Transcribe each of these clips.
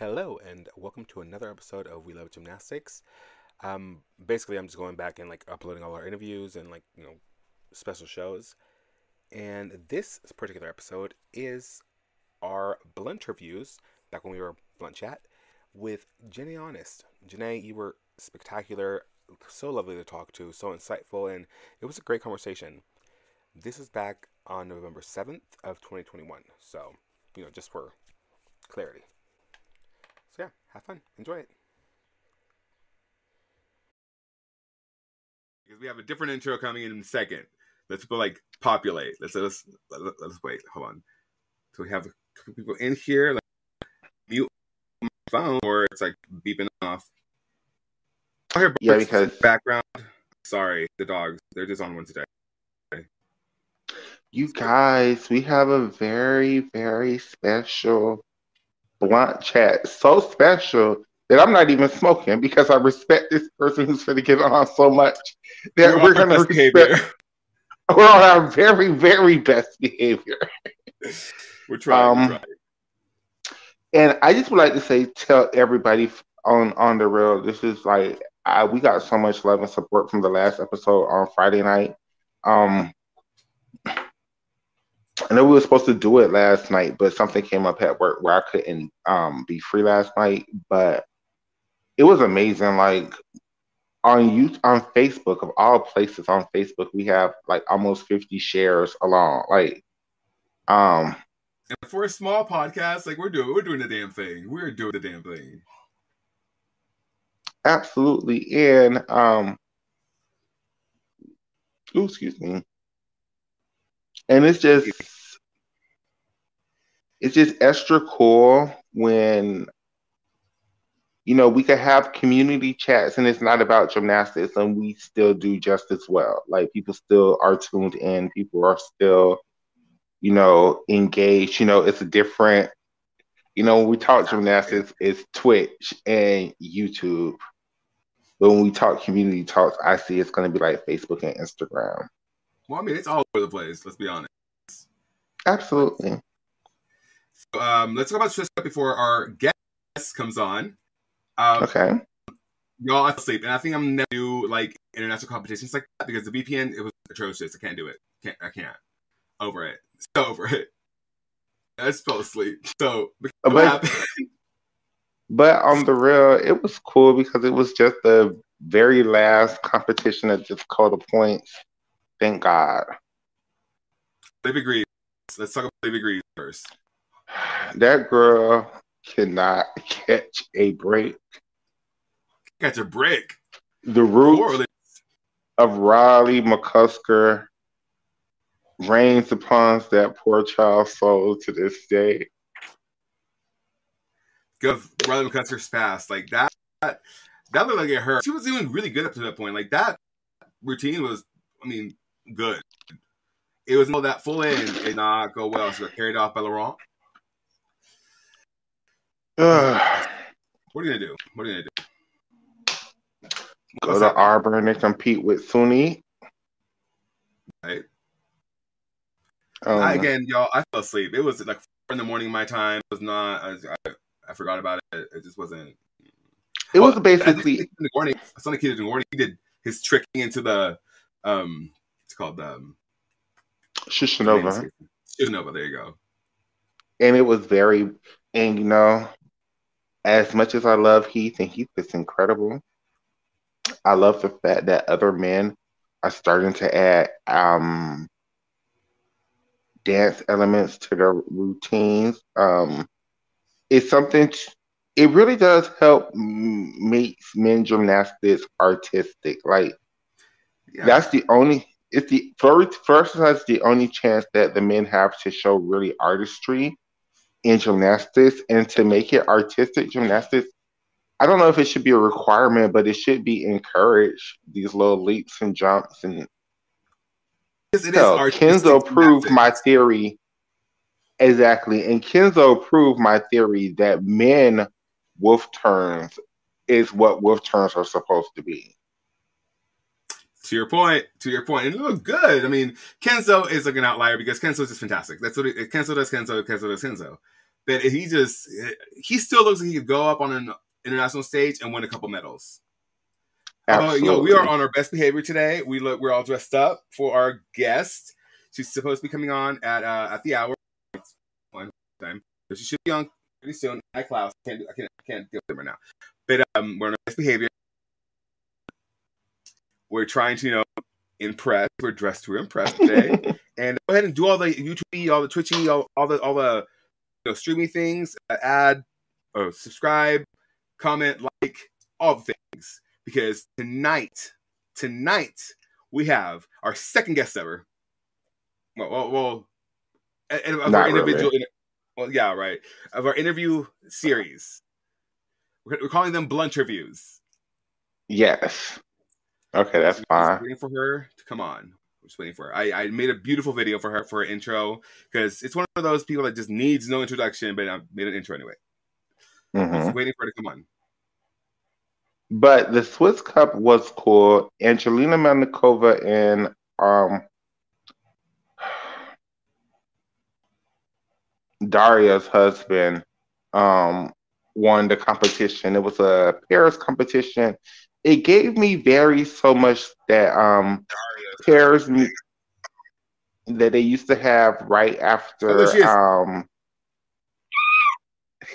Hello, and welcome to another episode of We Love Gymnastics. Um, basically, I'm just going back and like uploading all our interviews and like you know special shows. And this particular episode is our blunt reviews back when we were blunt chat with JaNay Honest. JaNay, you were spectacular, so lovely to talk to, so insightful, and it was a great conversation. This is back on November 7th of 2021. So, you know, just for clarity. So yeah, have fun. Enjoy it. because we have a different intro coming in, in a second. Let's go like populate. Let's let's let, let's wait. Hold on. So we have a couple people in here. Like mute my phone, or it's like beeping off. Oh, I hear Yeah, birds in the because- background. Sorry, the dogs. They're just on one today. You guys, we have a very, very special blunt chat. So special that I'm not even smoking because I respect this person who's going to get on so much that We're we're, going to respect. We're on our very, very best behavior. We're trying. Um. And I just would like to say, tell everybody on on the real, this is like I, we got so much love and support from the last episode on Friday night. Um, I know we were supposed to do it last night, but something came up at work where I couldn't um be free last night. But it was amazing. Like on you on Facebook of all places on Facebook, we have like almost fifty shares along. Like, um, And for a small podcast, like we're doing, we're doing the damn thing. We're doing the damn thing. Absolutely. And um ooh, excuse me. And it's just it's just extra cool when you know we could have community chats and it's not about gymnastics and we still do just as well. Like people still are tuned in, people are still, you know, engaged. You know, it's a different you know, when we talk gymnastics, it's Twitch and YouTube. But when we talk community talks, I see it's going to be like Facebook and Instagram. Well, I mean, it's all over the place. Let's be honest. Absolutely. So, um, let's talk about Swiss Cup before our guest comes on. Um, Okay. Y'all, I asleep, and I think I'm never do like international competitions like that because the VPN it was atrocious. I can't do it. Can't I can't. Over it. So over it. I just fell asleep. So what But but on the real, it was cool because it was just the very last competition that just called the points. Thank God. They've agreed. Let's talk about they've first. That girl cannot catch a break. Got a break. The roots of Riley McCusker reigns upon that poor child's soul to this day. Give Riley McCusker's pass. Like that, that that looked like it hurt. She was doing really good up to that point. Like that routine was, I mean, good. It was all that full end did not go well. Got carried off by Laurent. Ugh. What are you gonna do? What are you gonna do? Go to happening? Auburn and compete with Suni. Right. Um, I, again, y'all, I fell asleep. It was like four in the morning my time. It was not. I, I, I forgot about it. It just wasn't. it was Oh, basically in the morning. The kid in the morning. He did his tricking into the um. It's called the um, Shishanova, Shishanova. There you go. and it was very, and you know, as much as I love Heath, and Heath is incredible. I love the fact that other men are starting to add um dance elements to their routines. Um, it's something. t- it really does help m- make men gymnastics artistic. Like Yeah. That's the only. It's the first. First, that's the only chance that the men have to show really artistry in gymnastics, and to make it artistic gymnastics. I don't know if it should be a requirement, but it should be encouraged. These little leaps and jumps, and Because it is so Kenzo proved my theory exactly, and Kenzo proved my theory that men wolf turns is what wolf turns are supposed to be. To your point, to your point, and it looked good. I mean, Kenzo is like an outlier because Kenzo is just fantastic. That's what it, Kenzo does. Kenzo, Kenzo does Kenzo. but he just he still looks like he could go up on an international stage and win a couple medals. Uh, you know, we are on our best behavior today. We look, we're all dressed up for our guest. She's supposed to be coming on at uh, at the hour one time, so she should be on pretty soon. Hi, Klaus. I can't, I can't, I can't deal with him right now. But um, we're on our best behavior. We're trying to, you know, impress. We're dressed to impress today, and go ahead and do all the YouTube, all the Twitchy, all, all the all the you know, streamy things. Uh, add, or subscribe, comment, like, all the things because tonight, tonight we have our second guest ever. Well, well, well of our individual, really. well, yeah, right, of our interview series. We're, we're calling them blunt reviews. Yes. Okay, that's fine. Waiting for her to come on. I'm just waiting for her. I, I made a beautiful video for her for her intro because it's one of those people that just needs no introduction, but I made an intro anyway. Mm-hmm. Just waiting for her to come on. But the Swiss Cup was cool. Angelina Melnikova and um, Daria's husband um, won the competition. It was a Paris competition. It gave me very so much that um, Paris that they used to have right after. Oh, um,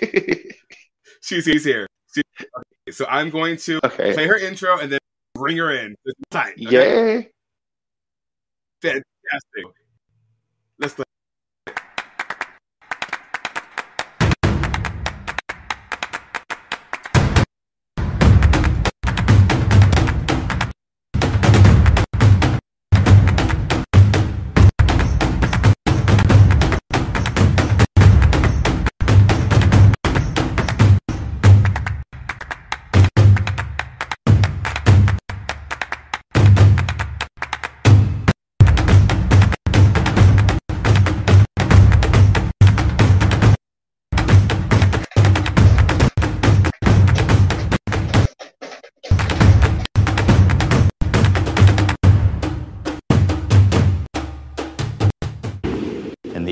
she's, she's here. She's, so I'm going to okay. play her intro and then bring her in. Time, okay? Fantastic. Let's play.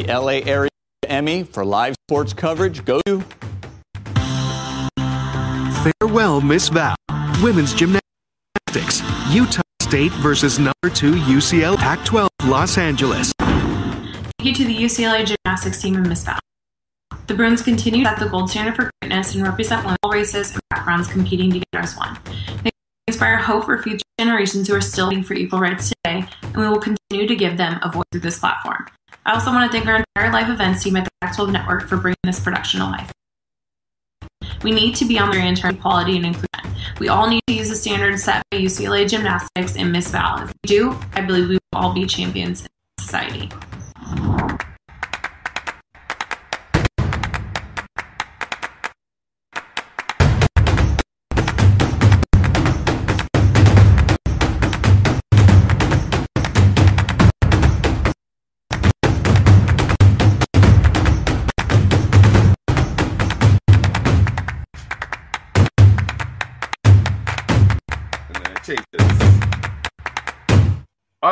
LA Area Emmy for live sports coverage go to Farewell, Miss Val. Women's gymnastics. Utah State versus number two UCLA Pac 12 Los Angeles. Thank you to the UCLA gymnastics team and Miss Val. The Bruins continue to set the gold standard for greatness and represent all races and backgrounds competing together as one. They inspire hope for future generations who are still fighting for equal rights today, and we will continue to give them a voice through this platform. I also want to thank our entire live events team at the Pac-12 Network for bringing this production to life. We need to be on the in terms of quality and inclusion. We all need to use the standards set by UCLA Gymnastics and Miss Val. If we do, I believe we will all be champions in society.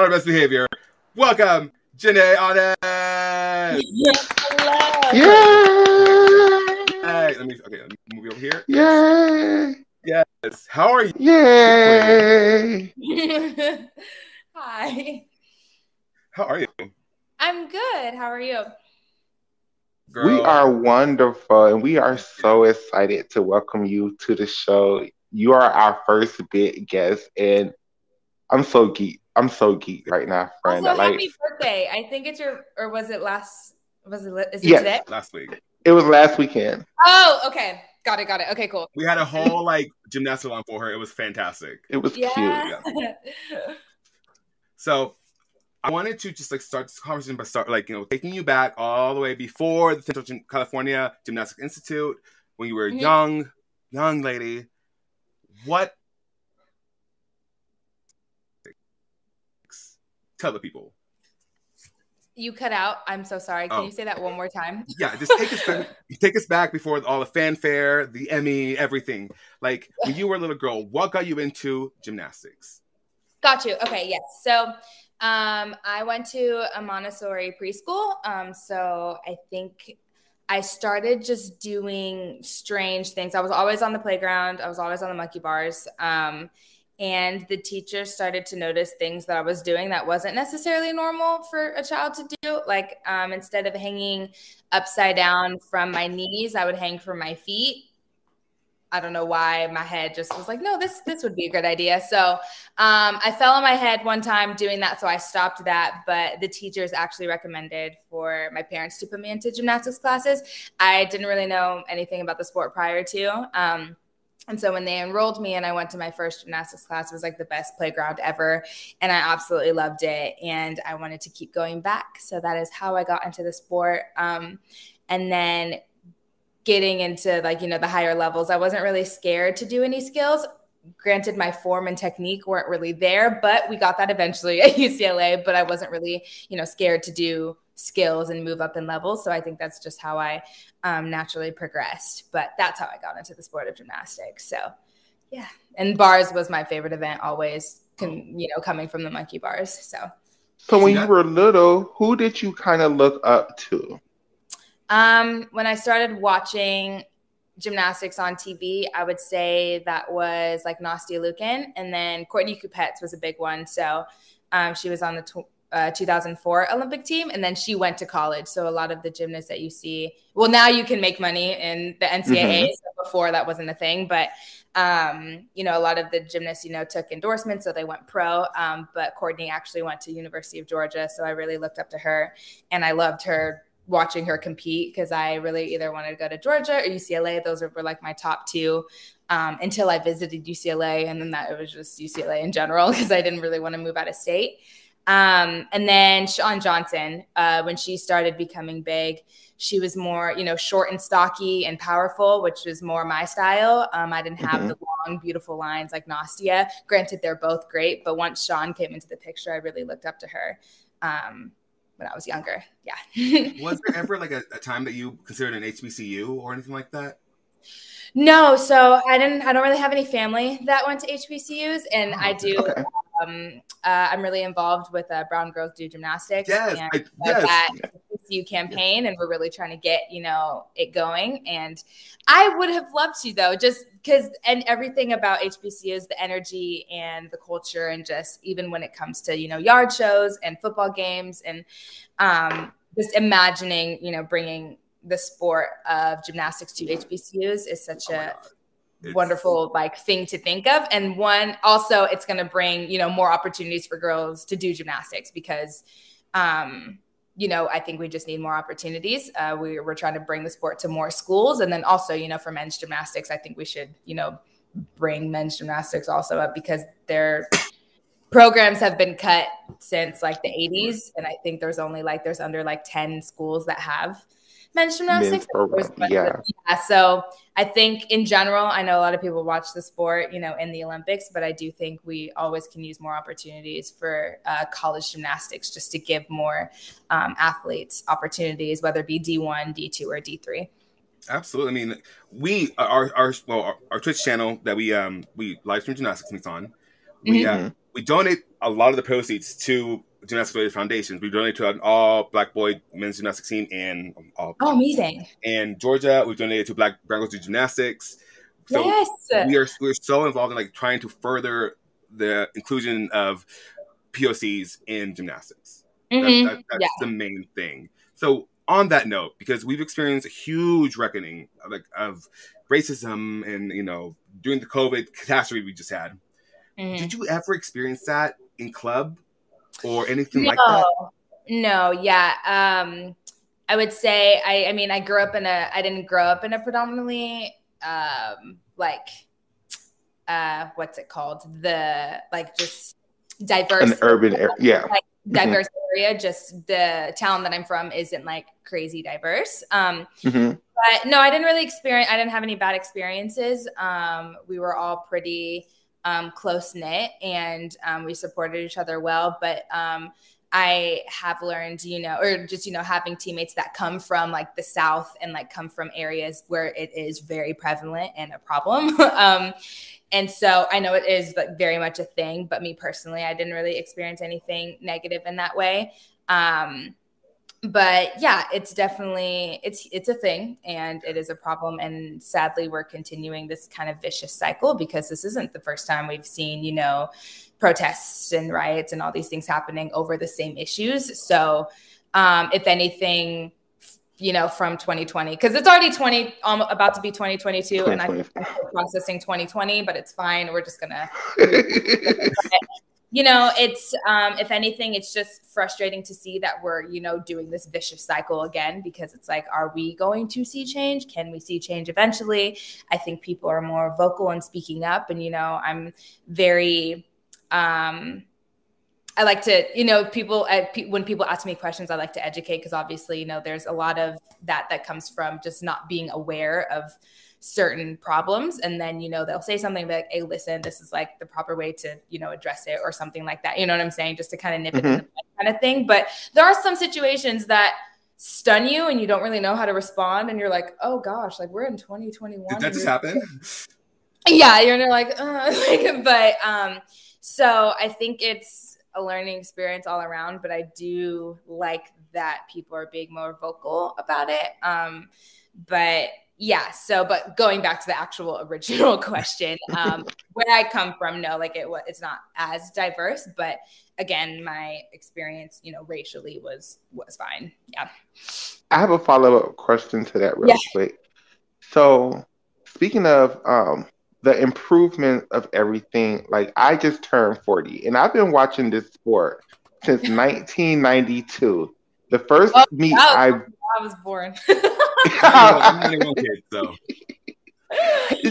On our best behavior. Welcome, JaNay Auden. Yeah. Hey, let me okay. Let me move you over here. Yay. Yes. How are you? Yay. Hi. How are you? I'm good. How are you? Girl. We are wonderful, and we are so excited to welcome you to the show. You are our first big guest, and I'm so geek. I'm so geek right now, friend. Also, happy birthday! I think it's your, or was it last? Was it? Is it yes. today? Last week. It was last weekend. Oh, okay. Got it. Got it. Okay, cool. We had a whole like gymnastics on for her. It was fantastic. It was yeah. cute. Yeah. so I wanted to just like start this conversation by start like you know taking you back all the way before the Central California Gymnastics Institute when you were a mm-hmm. young young lady. What tell the people. You cut out. I'm so sorry. Can oh. you say that one more time? Yeah, just take us back. take us back before all the fanfare, the Emmy, everything. Like when you were a little girl, what got you into gymnastics? Got you. Okay, yes. So um, I went to a Montessori preschool. Um, so I think I started just doing strange things. I was always on the playground. I was always on the monkey bars. Um, and the teachers started to notice things that I was doing that wasn't necessarily normal for a child to do. Like um, instead of hanging upside down from my knees, I would hang from my feet. I don't know why my head just was like, no, this this would be a good idea. So um, I fell on my head one time doing that, so I stopped that. But the teachers actually recommended for my parents to put me into gymnastics classes. I didn't really know anything about the sport prior to. Um, and so when they enrolled me and I went to my first gymnastics class, it was like the best playground ever. And I absolutely loved it. And I wanted to keep going back. So that is how I got into the sport. Um, and then getting into like, you know, the higher levels, I wasn't really scared to do any skills. Granted, my form and technique weren't really there, but we got that eventually at UCLA. But I wasn't really, you know, scared to do skills and move up in levels. So I think that's just how I um, naturally progressed. But that's how I got into the sport of gymnastics. So yeah, and bars was my favorite event always. Con- you know, coming from the monkey bars. So. So when you were little, who did you kind of look up to? Um, when I started watching gymnastics on TV, I would say that was like Nastia Liukin, and then Courtney Kupets was a big one. So um, she was on the tw- uh, 2004 Olympic team, and then she went to college. So a lot of the gymnasts that you see, well, now you can make money in the NCAA. Mm-hmm. So before that wasn't a thing, but um, you know, a lot of the gymnasts, you know, took endorsements, so they went pro. Um, but Courtney actually went to University of Georgia, so I really looked up to her, and I loved her watching her compete because I really either wanted to go to Georgia or UCLA. Those were, were like my top two um, until I visited UCLA, and then that it was just UCLA in general because I didn't really want to move out of state. Um, and then Shawn Johnson, uh, when she started becoming big, she was more, you know, short and stocky and powerful, which was more my style. Um, I didn't have mm-hmm. the long, beautiful lines like Nastia. Granted, they're both great, but once Shawn came into the picture, I really looked up to her. Um, when I was younger, yeah. was there ever like a, a time that you considered an HBCU or anything like that? No, so I didn't. I don't really have any family that went to HBCUs, and oh, I do. Okay um, uh, I'm really involved with uh, Brown Girls Do Gymnastics. Yes, and I, yes. that campaign, and we're really trying to get you know it going. And I would have loved to though, just because and everything about HBC is the energy and the culture, and just even when it comes to you know yard shows and football games, and um, just imagining you know bringing the sport of gymnastics to HBCUs is such oh a wonderful like thing to think of. And one also it's going to bring you know more opportunities for girls to do gymnastics because um you know i think we just need more opportunities. Uh, we, we're trying to bring the sport to more schools. And then also you know for men's gymnastics i think we should you know bring men's gymnastics also up because their programs have been cut since like the 80s and i think there's only like there's under like 10 schools that have men's gymnastics. Men's yeah. yeah. So I think in general, I know a lot of people watch the sport, you know, in the Olympics, but I do think we always can use more opportunities for uh, college gymnastics just to give more um, athletes opportunities, whether it be D1, D2, or D3. Absolutely. I mean, we our our well our, our Twitch channel that we um we live stream gymnastics meets on. We mm-hmm. uh, we donate a lot of the proceeds to Gymnastics Related Foundations. We donated to an all black boy men's gymnastics team and all oh, amazing. And Georgia, we donated to Black Girls Gymnastics. So yes. we are we're so involved in like trying to further the inclusion of POCs in gymnastics. Mm-hmm. That's, that, that's yeah. the main thing. So on that note, because we've experienced a huge reckoning of, like of racism and you know during the COVID catastrophe we just had. Mm-hmm. Did you ever experience that in club or anything no, like that? No, yeah. Um, I would say I, I mean I grew up in a I didn't grow up in a predominantly um, like uh, what's it called the like just diverse an urban area yeah like mm-hmm. diverse mm-hmm. area just the town that I'm from isn't like crazy diverse um, mm-hmm. but no I didn't really experience I didn't have any bad experiences um, we were all pretty um, close knit and um, we supported each other well. But um, I have learned, you know, or just, you know, having teammates that come from like the South and like come from areas where it is very prevalent and a problem. um, and so I know it is like very much a thing, but me personally, I didn't really experience anything negative in that way. Um, but yeah, it's definitely it's it's a thing and it is a problem. And sadly, we're continuing this kind of vicious cycle because this isn't the first time we've seen, you know, protests and riots and all these things happening over the same issues. So um, if anything, you know, from 2020, because it's already 20, um, about to be 2022, and I'm processing 2020, but it's fine. We're just gonna, you know, it's um, if anything, it's just frustrating to see that we're, you know, doing this vicious cycle again because it's like, are we going to see change? Can we see change eventually? I think people are more vocal and speaking up, and you know, I'm very um I like to, you know, people I, when people ask me questions, I like to educate because obviously, you know, there's a lot of that that comes from just not being aware of certain problems, and then you know they'll say something like, "Hey, listen, this is like the proper way to, you know, address it," or something like that. You know what I'm saying? Just to kind of nip mm-hmm. it in the bud kind of thing. But there are some situations that stun you and you don't really know how to respond, and you're like, "Oh gosh, like we're in 2021." Did that just happen? Yeah, you're like, uh, like, but um, so I think it's a learning experience all around, but I do like that people are being more vocal about it. Um, but yeah, so but going back to the actual original question, um, where I come from, no, like it it's not as diverse, but again, my experience, you know, racially was was fine. Yeah. I have a follow up question to that real yeah. quick. So, speaking of um, the improvement of everything. Like I just turned 40 and I've been watching this sport since 1992. The first oh, meet I I was born. So.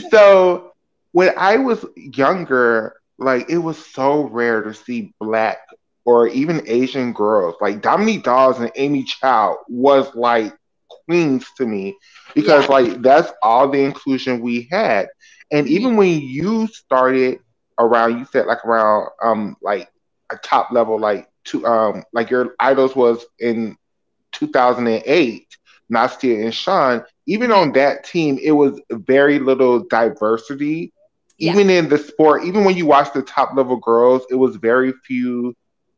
so when I was younger, like it was so rare to see black or even Asian girls. Like Dominique Dawes and Amy Chow was like queens to me because yeah. like that's all the inclusion we had. And even when you started around, you said like around um like a top level, like to um like your idols was in 2008, Nastia and Shawn. Even on that team, it was very little diversity. Yeah. Even in the sport, even when you watch the top level girls, it was very few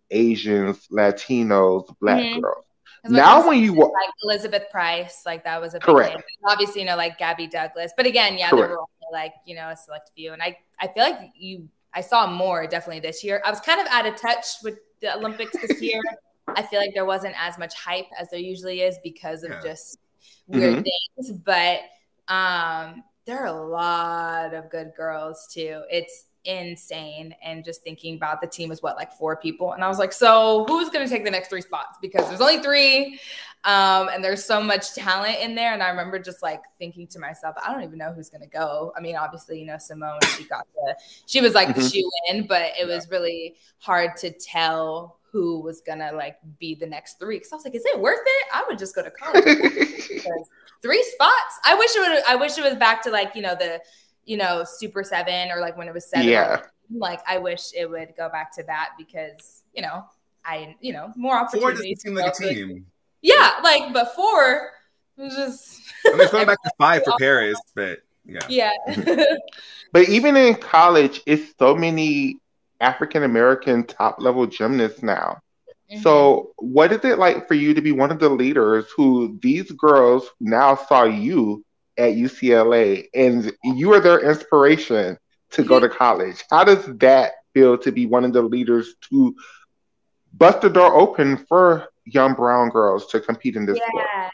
Asians, Latinos, Black mm-hmm. girls. Now, when you like Elizabeth Price, like that was a correct. Obviously, you know, like Gabby Douglas, but again, yeah, correct. there were like you know a select few, and I I feel like you I saw more definitely this year. I was kind of out of touch with the Olympics this year. I feel like there wasn't as much hype as there usually is because of yeah. just weird mm-hmm. things, but um, there are a lot of good girls too. It's insane. And just thinking about the team was what, like four people. And I was like, so who's going to take the next three spots? Because there's only three. Um, and there's so much talent in there. And I remember just like thinking to myself, I don't even know who's going to go. I mean, obviously, you know, Simone, she got the, she was like mm-hmm. the shoe in, but it was really hard to tell who was gonna like be the next three. Cause I was like, is it worth it? I would just go to college. three spots. I wish it would. I wish it was back to like you know the you know, Super Seven or like when it was seven. Yeah. Like I wish it would go back to that because you know I you know more opportunities. Four doesn't seem like a team. Yeah, like before four was just. I mean, it's going back to five for Paris, but yeah. Yeah. but even in college, it's so many African American top level gymnasts now. Mm-hmm. So, what is it like for you to be one of the leaders who these girls now saw you at UCLA and you are their inspiration to go to college. How does that feel to be one of the leaders to bust the door open for young brown girls to compete in this yeah. sport?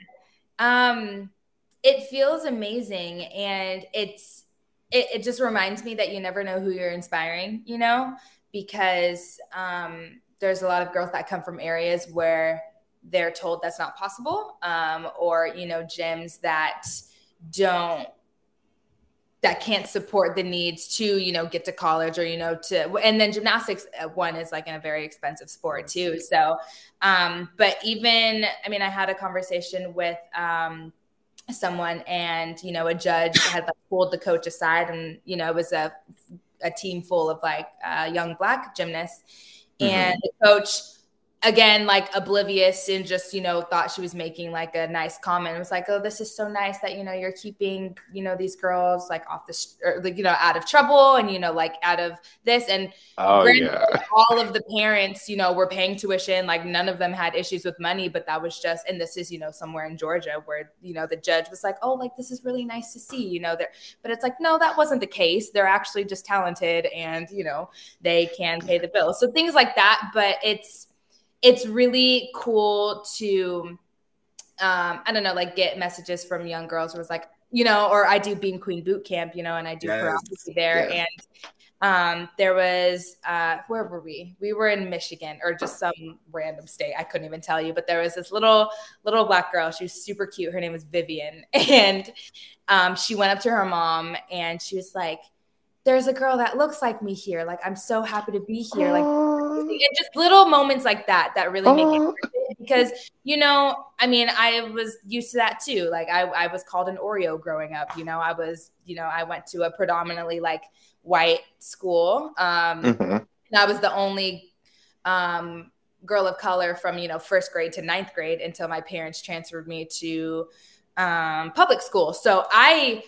Um it feels amazing and it's it, it just reminds me that you never know who you're inspiring, you know, because um there's a lot of girls that come from areas where they're told that's not possible um, or you know gyms that don't that can't support the needs to you know get to college or you know to and then gymnastics uh, one is like in a very expensive sport too. So um but even i mean i had a conversation with um someone and you know a judge had like pulled the coach aside and you know it was a a team full of like uh, young black gymnasts mm-hmm. and the coach again like oblivious and just you know thought she was making like a nice comment it was like oh this is so nice that you know you're keeping you know these girls like off the or like you know out of trouble and you know like out of this and Oh yeah. all of the parents you know were paying tuition like none of them had issues with money but that was just and this is you know somewhere in georgia where you know the judge was like oh like this is really nice to see you know there but it's like no that wasn't the case they're actually just talented and you know they can pay the bills so things like that but it's it's really cool to um i don't know like get messages from young girls who was like you know or i do beam queen boot camp you know and i do Yes. choreography there. Yeah. and um there was uh where were we? We were in michigan or just some random state. I couldn't even tell you but there was this little little black girl. She was super cute. Her name was vivian. And um she went up to her mom and she was like there's a girl that looks like me here. Like i'm so happy to be here. Like and just little moments like that that really make it because you know i mean i was used to that too. Like I, I was called an oreo growing up you know? I was you know i went to a predominantly like white school um Mhm. and i was the only um girl of color from you know first grade to ninth grade until my parents transferred me to um public school. So i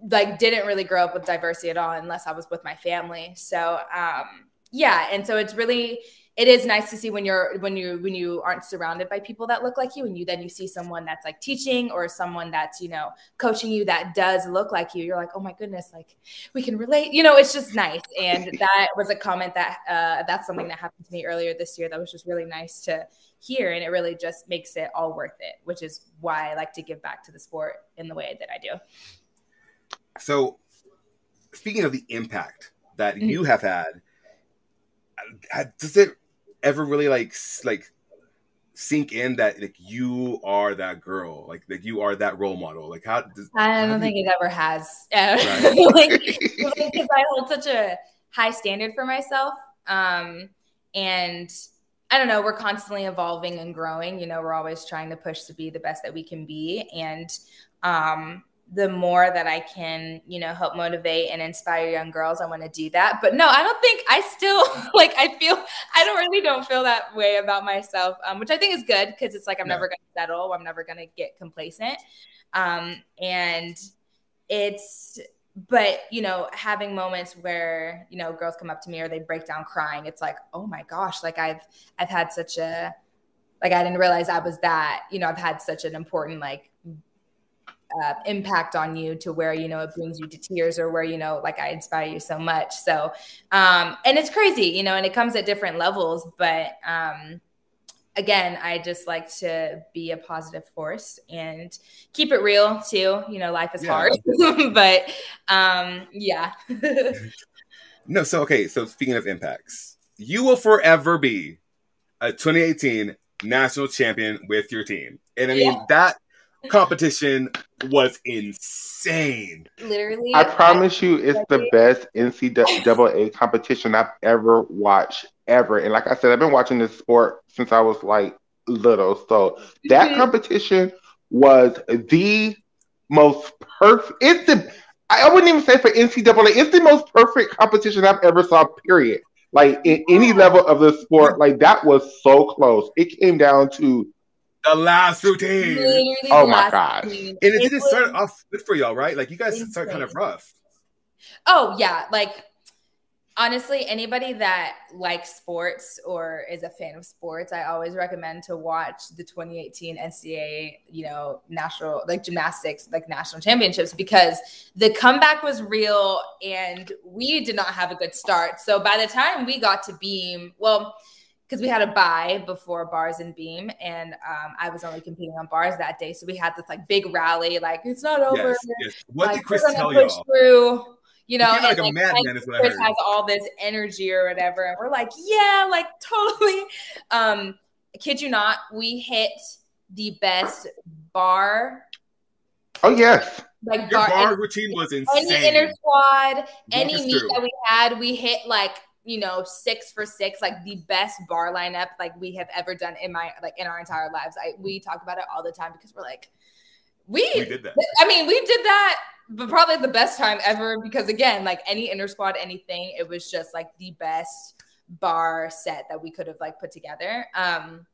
like didn't really grow up with diversity at all unless I was with my family. So um yeah, and so it's really it is nice to see when you're when you when you aren't surrounded by people that look like you and you then you see someone that's like teaching or someone that's you know coaching you that does look like you you're like oh my goodness like we can relate. You know it's just nice. And that was a comment that uh that's something that happened to me earlier this year that was just really nice to hear and it really just makes it all worth it which is why I like to give back to the sport in the way that I do So, speaking of the impact that Mhm. you have had, uh, does it ever really like like sink in that like you are that girl, like that you are that role model? Like how? Does, I don't do think you- it ever has. Right. like, because I hold such a high standard for myself. Um, and I don't know, we're constantly evolving and growing. You know, we're always trying to push to be the best that we can be. And um, the more that I can, you know, help motivate and inspire young girls, I want to do that. But no, I don't think I still like, I feel, I don't really don't feel that way about myself, um, which I think is good because it's like I'm Yeah. never going to settle. I'm never going to get complacent. Um, and it's, but you know, having moments where you know girls come up to me or they break down crying, it's like, oh my gosh, like I've I've had such a like I didn't realize I was that. You know, I've had such an important like uh, impact on you to where you know it brings you to tears or where you know like I inspire you so much. So, um, and it's crazy, you know, and it comes at different levels, but um, again, I just like to be a positive force and keep it real too. You know, life is Yeah. hard, but um, yeah. No, so okay, so speaking of impacts, you will forever be a 2018 national champion with your team. And I mean Yeah. that competition was insane. Literally, I promise you, it's the best NCAA competition I've ever watched ever. And like I said, I've been watching this sport since I was like little. So that Mhm. competition was the most perfect. It's the I wouldn't even say for NCAA. It's the most perfect competition I've ever saw. Period. Like in any level of the sport, like that was so close. It came down to The last routine. Literally Oh the my god! gosh. scene. And it It didn't start off good for y'all, right? Like you guys start kind of rough. Oh yeah, like honestly, anybody that likes sports or is a fan of sports, I always recommend to watch the 2018 NCAA, you know, national like gymnastics, like national championships, because the comeback was real and we did not have a good start. So by the time we got to Beam, well, because we had a buy before bars and beam and um, i was only competing on bars that day so we had this like big rally like it's not over Yes, yes. What like, did Chris tell y'all? through you know You feel like and, a madman is what I Chris heard. has all this energy or whatever and we're like yeah like totally um kid you not we hit the best bar oh yes, like Your bar, bar routine was insane. any insane. inner squad, Walk any meet through. that we had, we hit like you know six for six, like the best bar lineup like we have ever done in my like in our entire lives. I we talk about it all the time because we're like, we, we did that. I mean, we did that, but probably the best time ever because again, like any inner squad, anything, it was just like the best bar set that we could have like put together. Um,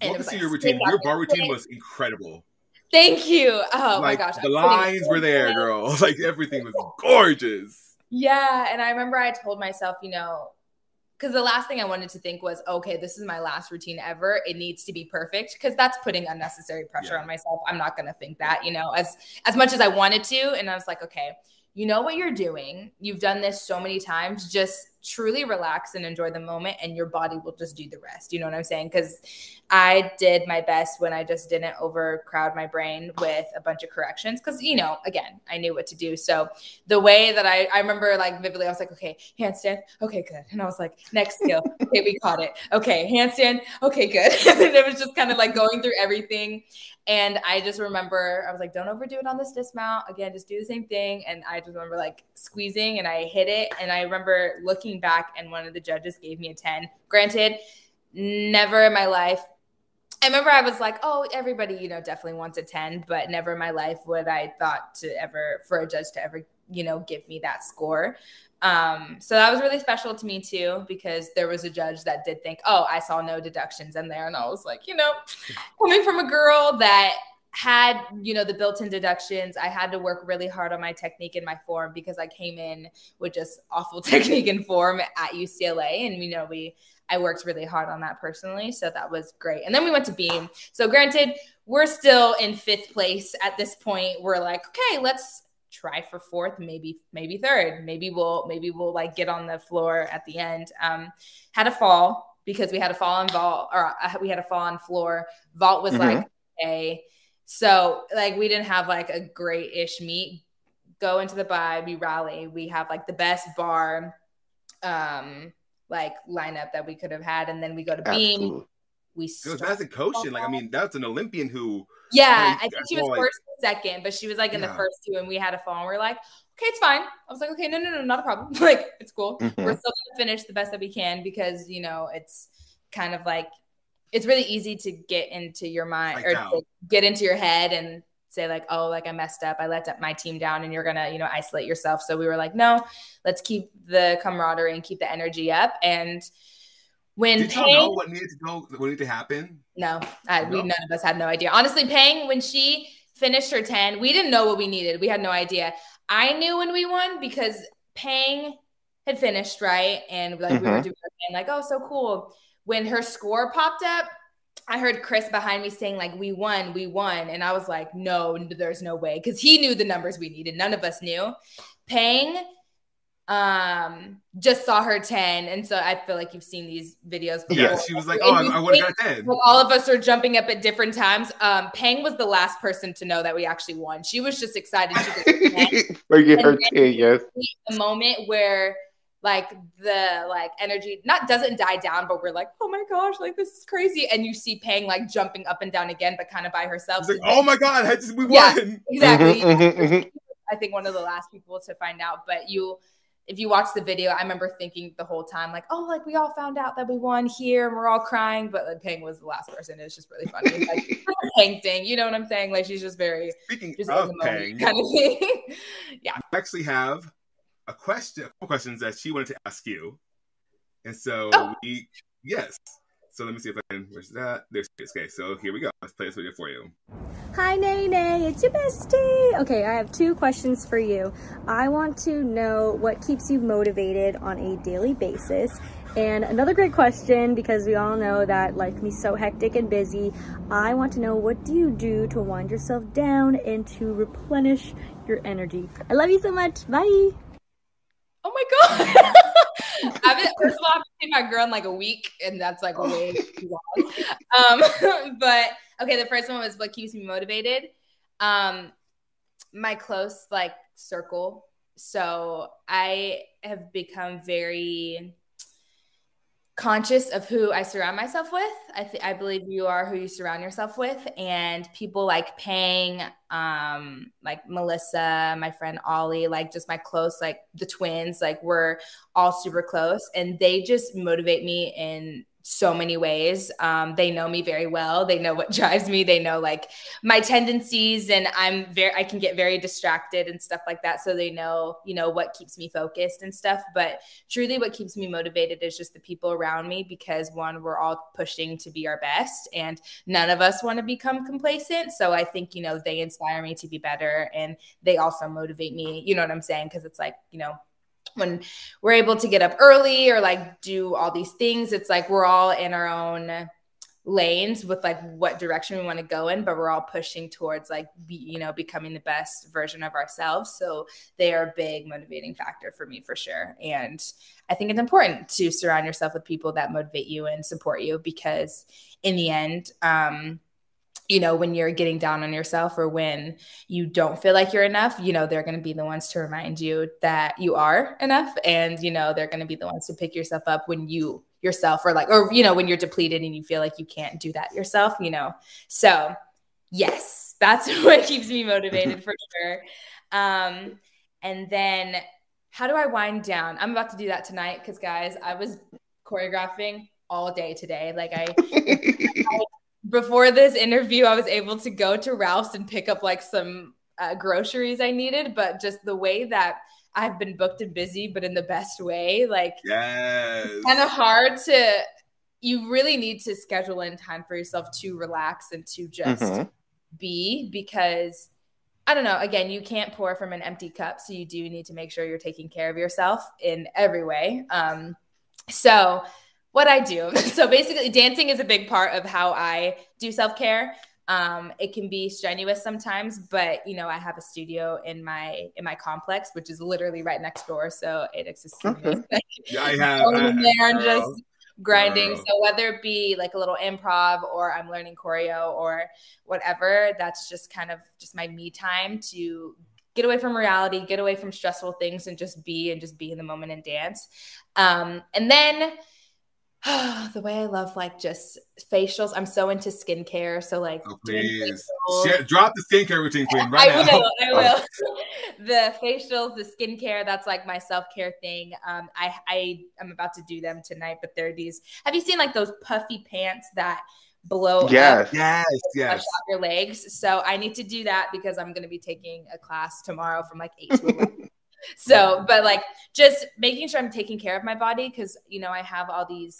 and What was like your routine? Your bar routine stick. was incredible. Thank you. Oh my gosh, the lines were there, girl. Like everything was gorgeous. Yeah, and I remember I told myself, you know, because the last thing I wanted to think was, okay, this is my last routine ever. It needs to be perfect because that's putting unnecessary pressure Yeah. on myself. I'm not gonna think that, you know, as as much as I wanted to. And I was like, okay, you know what you're doing. You've done this so many times. Just truly relax and enjoy the moment, and your body will just do the rest. You know what I'm saying? Because I did my best when I just didn't overcrowd my brain with a bunch of corrections. Because you know, again, I knew what to do. So the way that I, I remember like vividly, I was like, okay, handstand, okay, good. And I was like, next skill, okay, we caught it. Okay, handstand, okay, good. and it was just kind of like going through everything. And I just remember I was like, don't overdo it on this dismount. Again, just do the same thing. And I just remember like squeezing and I hit it. And I remember looking back and one of the judges gave me a 10. Granted, never in my life I remember I was like, oh, everybody, you know, definitely wants a 10, but never in my life would I thought to ever for a judge to ever, you know, give me that score. Um, so that was really special to me too, because there was a judge that did think, oh, I saw no deductions in there. And I was like, you know, coming from a girl that had, you know, the built-in deductions, I had to work really hard on my technique and my form because I came in with just awful technique and form at UCLA. And you know, we I worked really hard on that personally. So that was great. And then we went to Beam. So granted, we're still in fifth place at this point. We're like, okay, let's try for fourth, maybe, maybe third. Maybe we'll, maybe we'll like get on the floor at the end. Um, had a fall because we had a fall on vault or uh, we had a fall on floor. Vault was Mhm. like a so like we didn't have like a great ish meet. Go into the bye, we rally. We have like the best bar um like lineup that we could have had. And then we go to Beam. Absolutely. We It was start- Madison Kocian. Like I mean, that's an Olympian who yeah, I think she was like- first and second, but she was like in the first two, and we had a fall. And we are like, okay, it's fine. I was like, okay, no, no, no, not a problem. like, it's cool. Mhm. We're still gonna finish the best that we can because you know it's kind of like it's really easy to get into your mind or to get into your head and say like, oh, like I messed up, I let my team down, and you're gonna, you know, isolate yourself. So we were like, no, let's keep the camaraderie and keep the energy up. And when did y'all know what needed to go, what needed to happen? no, I, we none of us had no idea. Honestly, Peng, when she finished her 10, we didn't know what we needed. We had no idea. I knew when we won because Peng had finished, right? And like we were Mhm. doing our thing, like, oh, so cool. When her score popped up, I heard Chris behind me saying, like, we won, we won. And I was like, no, there's no way. Because he knew the numbers we needed. None of us knew. Peng um just saw her 10 and so i feel like you've seen these videos before Yeah, she was like, And "Oh, I, you I would have got ten. like all of us are jumping up at different times. Um, Peng was the last person to know that we actually won. She was just excited to get her And then- ten, yes. the moment where like the like energy not doesn't die down, but we're like, oh my gosh, like this is crazy. And you see Peng like jumping up and down again, but kind of by herself. Like, oh my god, I just, we Yeah. won. exactly. Mhm, mhm, mhm. I think one of the last people to find out. But you, if you watch the video, I remember thinking the whole time, like, oh, like we all found out that we won here and we're all crying. But like, Peng was the last person. It's just really funny. Like Peng thing, you know what I'm saying? Like she's just very Speaking just of Peng, kind of thing. yeah. I actually have a question, a couple questions that she wanted to ask you, and so Oh. we yes. So let me see if I can. Where's that? There's okay. So here we go. Let's play this video for you. Hi, Nay Nay, it's your bestie. Okay, I have two questions for you. I want to know what keeps you motivated on a daily basis. And another great question, because we all know that life can be so hectic and busy. I want to know what do you do to wind yourself down and to replenish your energy? I love you so much. Bye. Oh my god. I've been, first of all, I've seen my girl in like a week, and that's like way too long. Um, but okay, the first one was what keeps me motivated. Um, my close like circle. So I have become very conscious of who I surround myself with. I th- I believe you are who you surround yourself with, and people like Peng, um, like Melissa, my friend Ollie, like just my close, like the twins, like we're all super close, and they just motivate me in so many ways. Um, they know me very well. They know what drives me. They know like my tendencies, and I'm very I can get very distracted and stuff like that. So they know you know what keeps me focused and stuff. But truly, what keeps me motivated is just the people around me because one, we're all pushing to be our best, and none of us want to become complacent. So I think you know they inspire me to be better, and they also motivate me. You know what I'm saying? Because it's like you know when we're able to get up early or like do all these things it's like we're all in our own lanes with like what direction we want to go in but we're all pushing towards like be, you know becoming the best version of ourselves. So they are a big motivating factor for me for sure. And i think it's important to surround yourself with people that motivate you and support you because in the end um you know, when you're getting down on yourself or when you don't feel like you're enough, you know, they're going to be the ones to remind you that you are enough. And, you know, they're going to be the ones to pick yourself up when you yourself or like, or, you know, when you're depleted and you feel like you can't do that yourself, you know. So, yes, that's what keeps me motivated for sure. Um, and then how do I wind down? I'm about to do that tonight because, guys, I was choreographing all day today. Like, I, I before this interview, I was able to go to Ralph's and pick up like some uh, groceries I needed, but just the way that I've been booked and busy, but in the best way, like yes. kind of hard to. You really need to schedule in time for yourself to relax and to just mm-hmm. be because I don't know. Again, you can't pour from an empty cup, so you do need to make sure you're taking care of yourself in every way. Um, so what I do. So basically, dancing is a big part of how I do self care. Um, it can be strenuous sometimes, but you know, I have a studio in my in my complex, which is literally right next door. So it exists. Okay. yeah, I have. I have there and just grinding. So whether it be like a little improv or I'm learning choreo or whatever, that's just kind of just my me time to get away from reality, get away from stressful things, and just be and just be in the moment and dance. Um, and then the way I love like just facials. I'm so into skincare. So like, oh, please Share, drop the skincare routine, queen. Right I now. will. I will. the facials, the skincare. That's like my self care thing. Um, I I am about to do them tonight, but they're these. Have you seen like those puffy pants that? blow yes. up yes yes your legs so i need to do that because i'm going to be taking a class tomorrow from like 8 to 11 so but like just making sure i'm taking care of my body because you know i have all these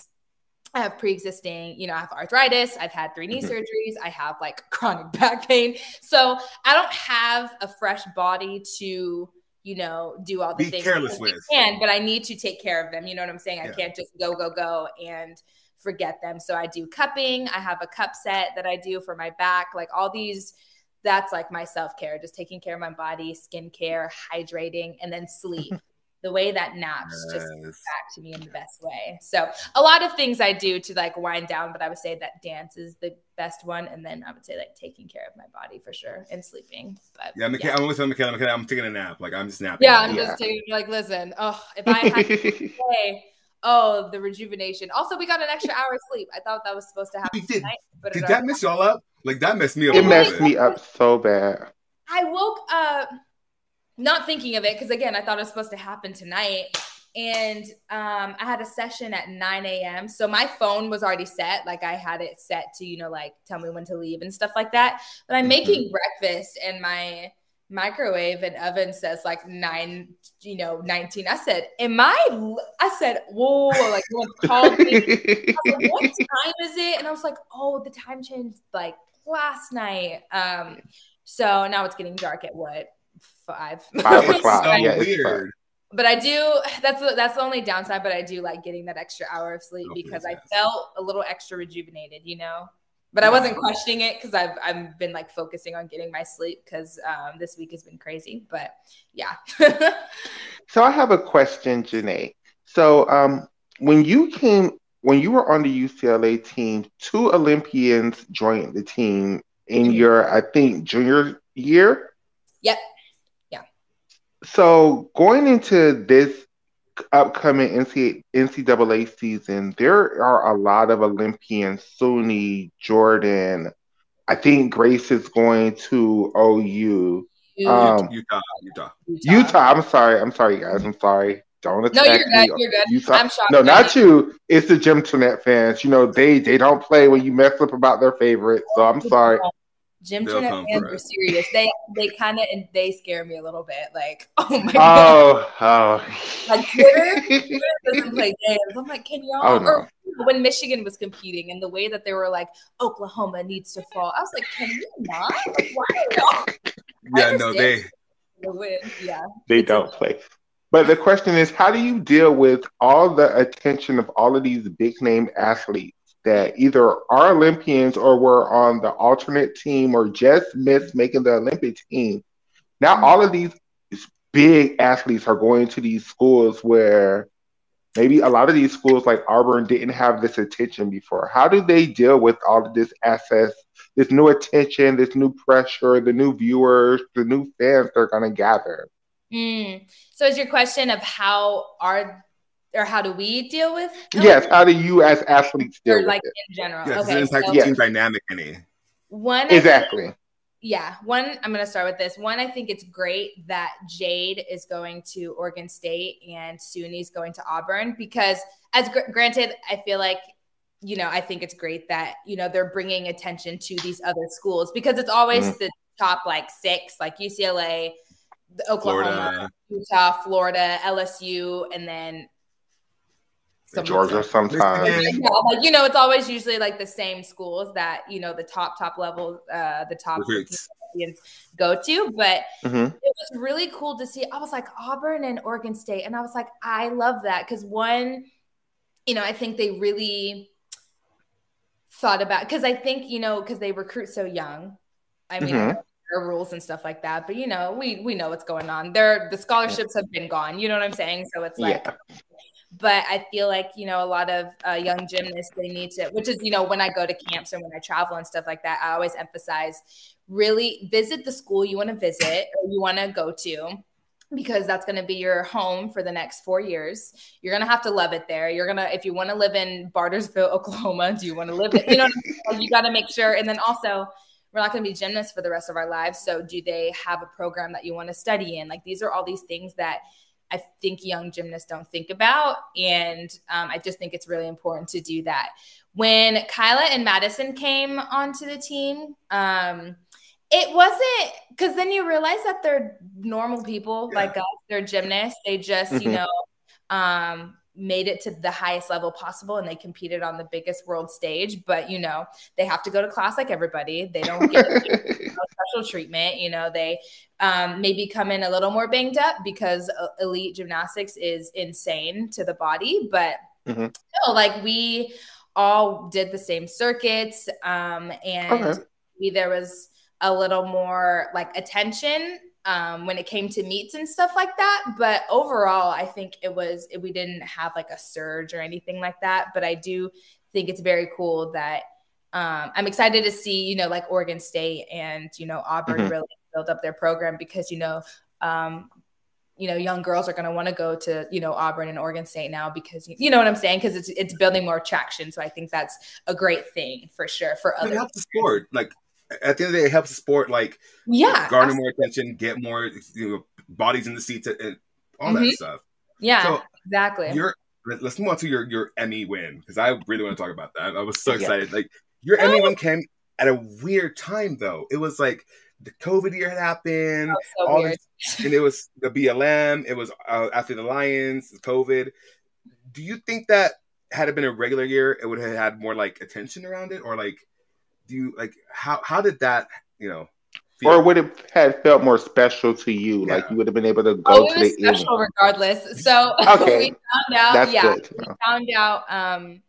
I have pre-existing, you know, I have arthritis, I've had three knee mm-hmm. surgeries, I have like chronic back pain. So I don't have a fresh body to, you know, do all the Be things careless with. can, but I need to take care of them. You know what I'm saying? I can't just go, go, go and forget them. So I do cupping, I have a cup set that I do for my back, like all these that's like my self-care, just taking care of my body, skincare, hydrating, and then sleep. the way that naps yes. just back to me in the best way. So a lot of things I do to like wind down, but I would say that dance is the best one, and then I would say like taking care of my body for sure and sleeping. But yeah, yeah. I'm with Michaela. Michaela, I'm taking a nap. Like I'm just napping. Yeah, I'm yeah. just taking like listen. Oh, if I had to say. Oh, the rejuvenation. Also, we got an extra hour of sleep. I thought that was supposed to happen did, tonight. But did that mess y'all up? Like that messed me up. It messed me up so bad. I woke up not thinking of it because again, I thought it was supposed to happen tonight. And um, I had a session at 9 a.m. So my phone was already set. Like I had it set to, you know, like tell me when to leave and stuff like that. But I'm mm-hmm. making breakfast and my microwave and oven says like nine, you know, 19. I said, Am I? I said, Whoa, like called me. Like, what time is it? And I was like, Oh, the time changed like last night. Um, so now it's getting dark at what five. Five o'clock. so yeah, weird. But I do. That's the, that's the only downside. But I do like getting that extra hour of sleep oh, because I felt a little extra rejuvenated. You know. But yeah. I wasn't questioning it because I've I've been like focusing on getting my sleep because um, this week has been crazy. But yeah. so I have a question, JaNay. So um, when you came when you were on the UCLA team, two Olympians joined the team in mm-hmm. your I think junior year. Yep. So going into this upcoming NCAA season, there are a lot of Olympians, Suni, Jordan. I think Grace is going to OU. Um, Utah, Utah, Utah. I'm sorry. I'm sorry, guys. I'm sorry. don't attack me. No, you're me. good. You're good. Saw- I'm shocked. no, not you. It's the Gymternet fans. You know, they they don't play when you mess up about their favorite. So I'm sorry. Gym They'll fans are serious. They they kind of and they scare me a little bit. Like, oh my oh, god, Oh, oh. like Twitter, Twitter doesn't play games. I'm like, can y'all? Oh, no. Or when Michigan was competing and the way that they were like, Oklahoma needs to fall. I was like, can you not? Like, why y'all Yeah, no, they. Yeah. they don't play. But the question is, how do you deal with all the attention of all of these big name athletes that either are Olympians or were on the alternate team or just missed making the Olympic team? Now all of these big athletes are going to these schools where maybe a lot of these schools like Auburn didn't have this attention before. How do they deal with all of this access, this new attention, this new pressure, the new viewers, the new fans they're going to gather? Mm. So is your question of how are or how do we deal with? Yes, how do you as athletes deal Or with like it? in general. Yeah, 'cause okay. it impacts so the team dynamic any. one I Exactly. yeah one i'm going to start with this one i think it's great that jade is going to oregon state and suni's going to auburn because as gr- granted i feel like you know i think it's great that you know they're bringing attention to these other schools because it's always Mhm. the top like six like ucla the oklahoma Florida. utah florida lsu and then some- Georgia sometimes. Yeah, like you know, it's always usually like the same schools that you know the top top level, uh, the top. Go to. But Mhm. it was really cool to see. I was like Auburn and Oregon State, and I was like, I love that because one, you know, I think they really thought about because I think you know because they recruit so young. I mean. Mhm. There are rules and stuff like that, but you know, we we know what's going on. There, the scholarships have been gone. You know what I'm saying? So it's like, Yeah. But I feel like you know a lot of uh, young gymnasts they need to, which is you know when I go to camps and when I travel and stuff like that, I always emphasize really visit the school you want to visit or you want to go to because that's going to be your home for the next four years. You're going to have to love it there. You're going to, if you want to live in Bartlesville, Oklahoma, do you want to live it? You know? You got to make sure. And then also, we're not going to be gymnasts for the rest of our lives. So, do they have a program that you want to study in? Like, these are all these things that I think young gymnasts don't think about. And um, I just think it's really important to do that. When Kyla and Madison came onto the team, um, it wasn't because then you realize that they're normal people Yeah. like us. They're gymnasts. They just, you Mhm. know, um, made it to the highest level possible and they competed on the biggest world stage. But, you know, they have to go to class like everybody. They don't get special treatment. You know, they um, maybe come in a little more banged up because uh, elite gymnastics is insane to the body. But Mhm. still, like we all did the same circuits. Um, and Okay. maybe there was a little more like attention um, when it came to meets and stuff like that. But overall, I think it was we didn't have like a surge or anything like that. But I do think it's very cool that um, I'm excited to see you know like Oregon State and you know Auburn Mhm. really build up their program because you know. Um, you know, young girls are going to want to go to, you know, Auburn and Oregon State now because you know what I'm saying? Because it's it's building more traction. So I think that's a great thing for sure for It other. helps the sport. Like at the end of the day, it helps the sport like Yeah, garner more attention, get more you know bodies in the seats, and all Mhm. that stuff. Yeah, So exactly. your let- let's move on to your your Emmy win because I really want to talk about that. I was so Yeah. excited. Like your Emmy win came at a weird time though. It was like the COVID year had happened, so all weird. this, and it was the BLM. It was uh, after the Lions, COVID. Do you think that had it been a regular year, it would have had more like attention around it, or like do you like how how did that you know? feel? Or would it have felt more special to you? Like you would have been able to go Oh, to it was the end. special regardless. So Okay. we found out, That's yeah, good we know. found out um,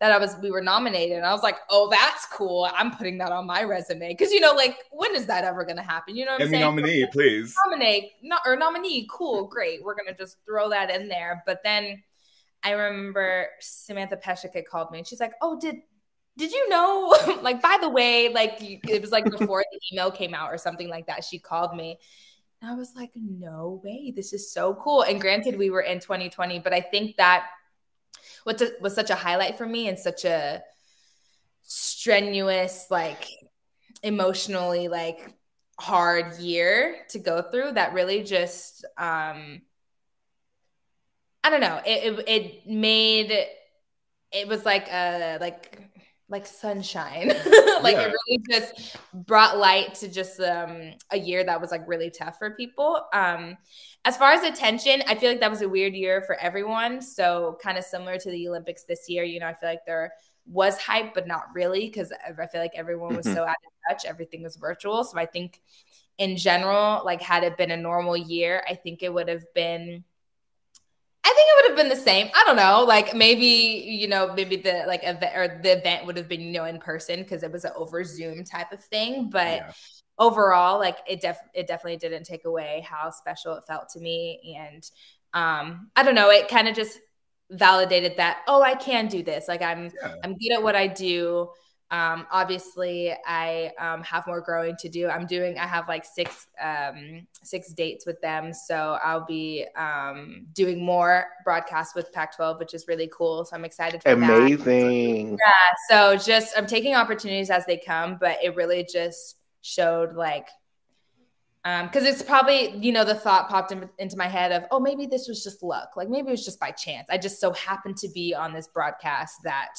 that I was we were nominated, and I was like, oh, that's cool. I'm putting that on my resume because you know, like, when is that ever going to happen? You know what I'm Emmy saying? nominee, please. nominate no, or nominee cool great we're gonna just throw that in there but then i remember samantha peszek had called me and she's like oh did did you know like by the way like it was like before the email came out or something like that she called me and i was like no way this is so cool and granted we were in 2020 but i think that what was such a highlight for me and such a strenuous like emotionally like hard year to go through that really just um I don't know. It, it it made it was like a like like sunshine. like Yeah. it really just brought light to just um a year that was like really tough for people. Um as far as attention, I feel like that was a weird year for everyone. So kind of similar to the Olympics this year, you know, I feel like there was hype, but not really because I feel like everyone was Mhm. so out of touch. Everything was virtual. So I think in general, like had it been a normal year, I think it would have been I think it would have been the same. I don't know. Like maybe, you know, maybe the like event or the event would have been, you know, in person because it was an over Zoom type of thing. But Yeah. overall, like it def it definitely didn't take away how special it felt to me. And um, I don't know, it kind of just validated that, oh, I can do this. Like I'm Yeah. I'm good at what I do. Um, obviously, I um, have more growing to do. I'm doing. I have like six um, six dates with them, so I'll be um, doing more broadcasts with Pac-12, which is really cool. So I'm excited for that. Amazing. Yeah. So just I'm taking opportunities as they come, but it really just showed like um because it's probably you know the thought popped in, into my head of oh maybe this was just luck like maybe it was just by chance i just so happened to be on this broadcast that